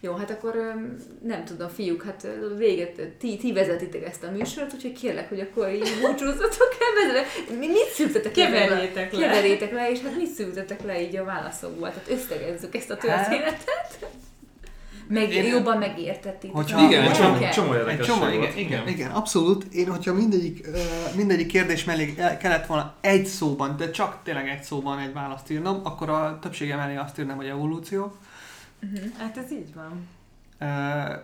Jó, hát akkor nem tudom, fiúk, hát véget, ti, ti vezetitek ezt a műsort, úgyhogy kérlek, hogy akkor így búcsúzzatok el. Mi, mit szültetek le? Keverjétek le. Keverjétek le, és hát mit szültetek le így a válaszokból? Tehát összegezzük ezt a történetet. Meg, Én- jobban megértették. Hogyha- Igen, egy csomó, csomó Egy érdekes csomó, igen, volt. igen, igen, abszolút. Én, hogyha mindegyik, mindegyik kérdés mellé el- kellett volna egy szóban, de csak tényleg egy szóban egy választ írnom, akkor a többsége mellé azt írnám, hogy evolúció. Uh-huh. Hát ez így van. Ö,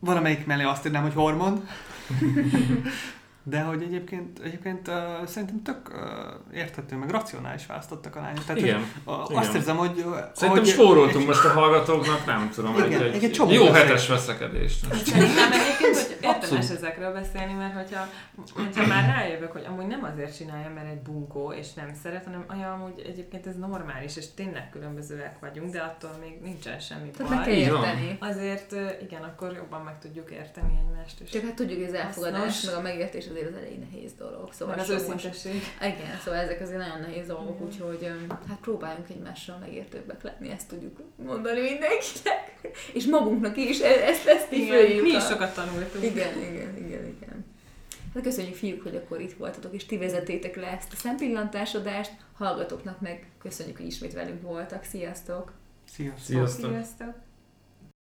valamelyik mellé azt írnám, hogy hormon. De hogy egyébként, egyébként uh, szerintem tök uh, érthető, meg racionális választottak a lányok. Tehát, Igen. Hogy, uh, Igen. azt érzem, hogy... Uh, Szerintem hogy spóroltunk most a hallgatóknak, nem tudom, Igen, egy, egy- egy, egy csomó jó beszél. hetes veszekedést. Szerintem egyébként, hogy érdemes ezekről beszélni, mert hogyha, hogyha már rájövök, hogy amúgy nem azért csinálja, mert egy bunkó és nem szeret, hanem olyan, amúgy egyébként ez normális, és tényleg különbözőek vagyunk, de attól még nincsen semmi Tehát baj. Érteni. Azért igen, akkor jobban meg tudjuk érteni egymást is. Csak hát tudjuk, hogy az elfogadás, meg a megértés azért az elég nehéz dolog. Szóval Meg az őszintesség. Igen, szóval ezek azért nagyon nehéz dolgok, Igen. úgyhogy hát próbáljunk egymással megértőbbek lenni, ezt tudjuk mondani mindenkinek. És magunknak is, e- ezt, ezt így Igen, mi is sokat tanultunk. Igen, igen, igen, igen. Hát köszönjük fiúk, hogy akkor itt voltatok, és ti vezetétek le ezt a szempillantásodást. Hallgatóknak meg köszönjük, hogy ismét velünk voltak. Sziasztok! Sziasztok! Sziasztok! Sziasztok!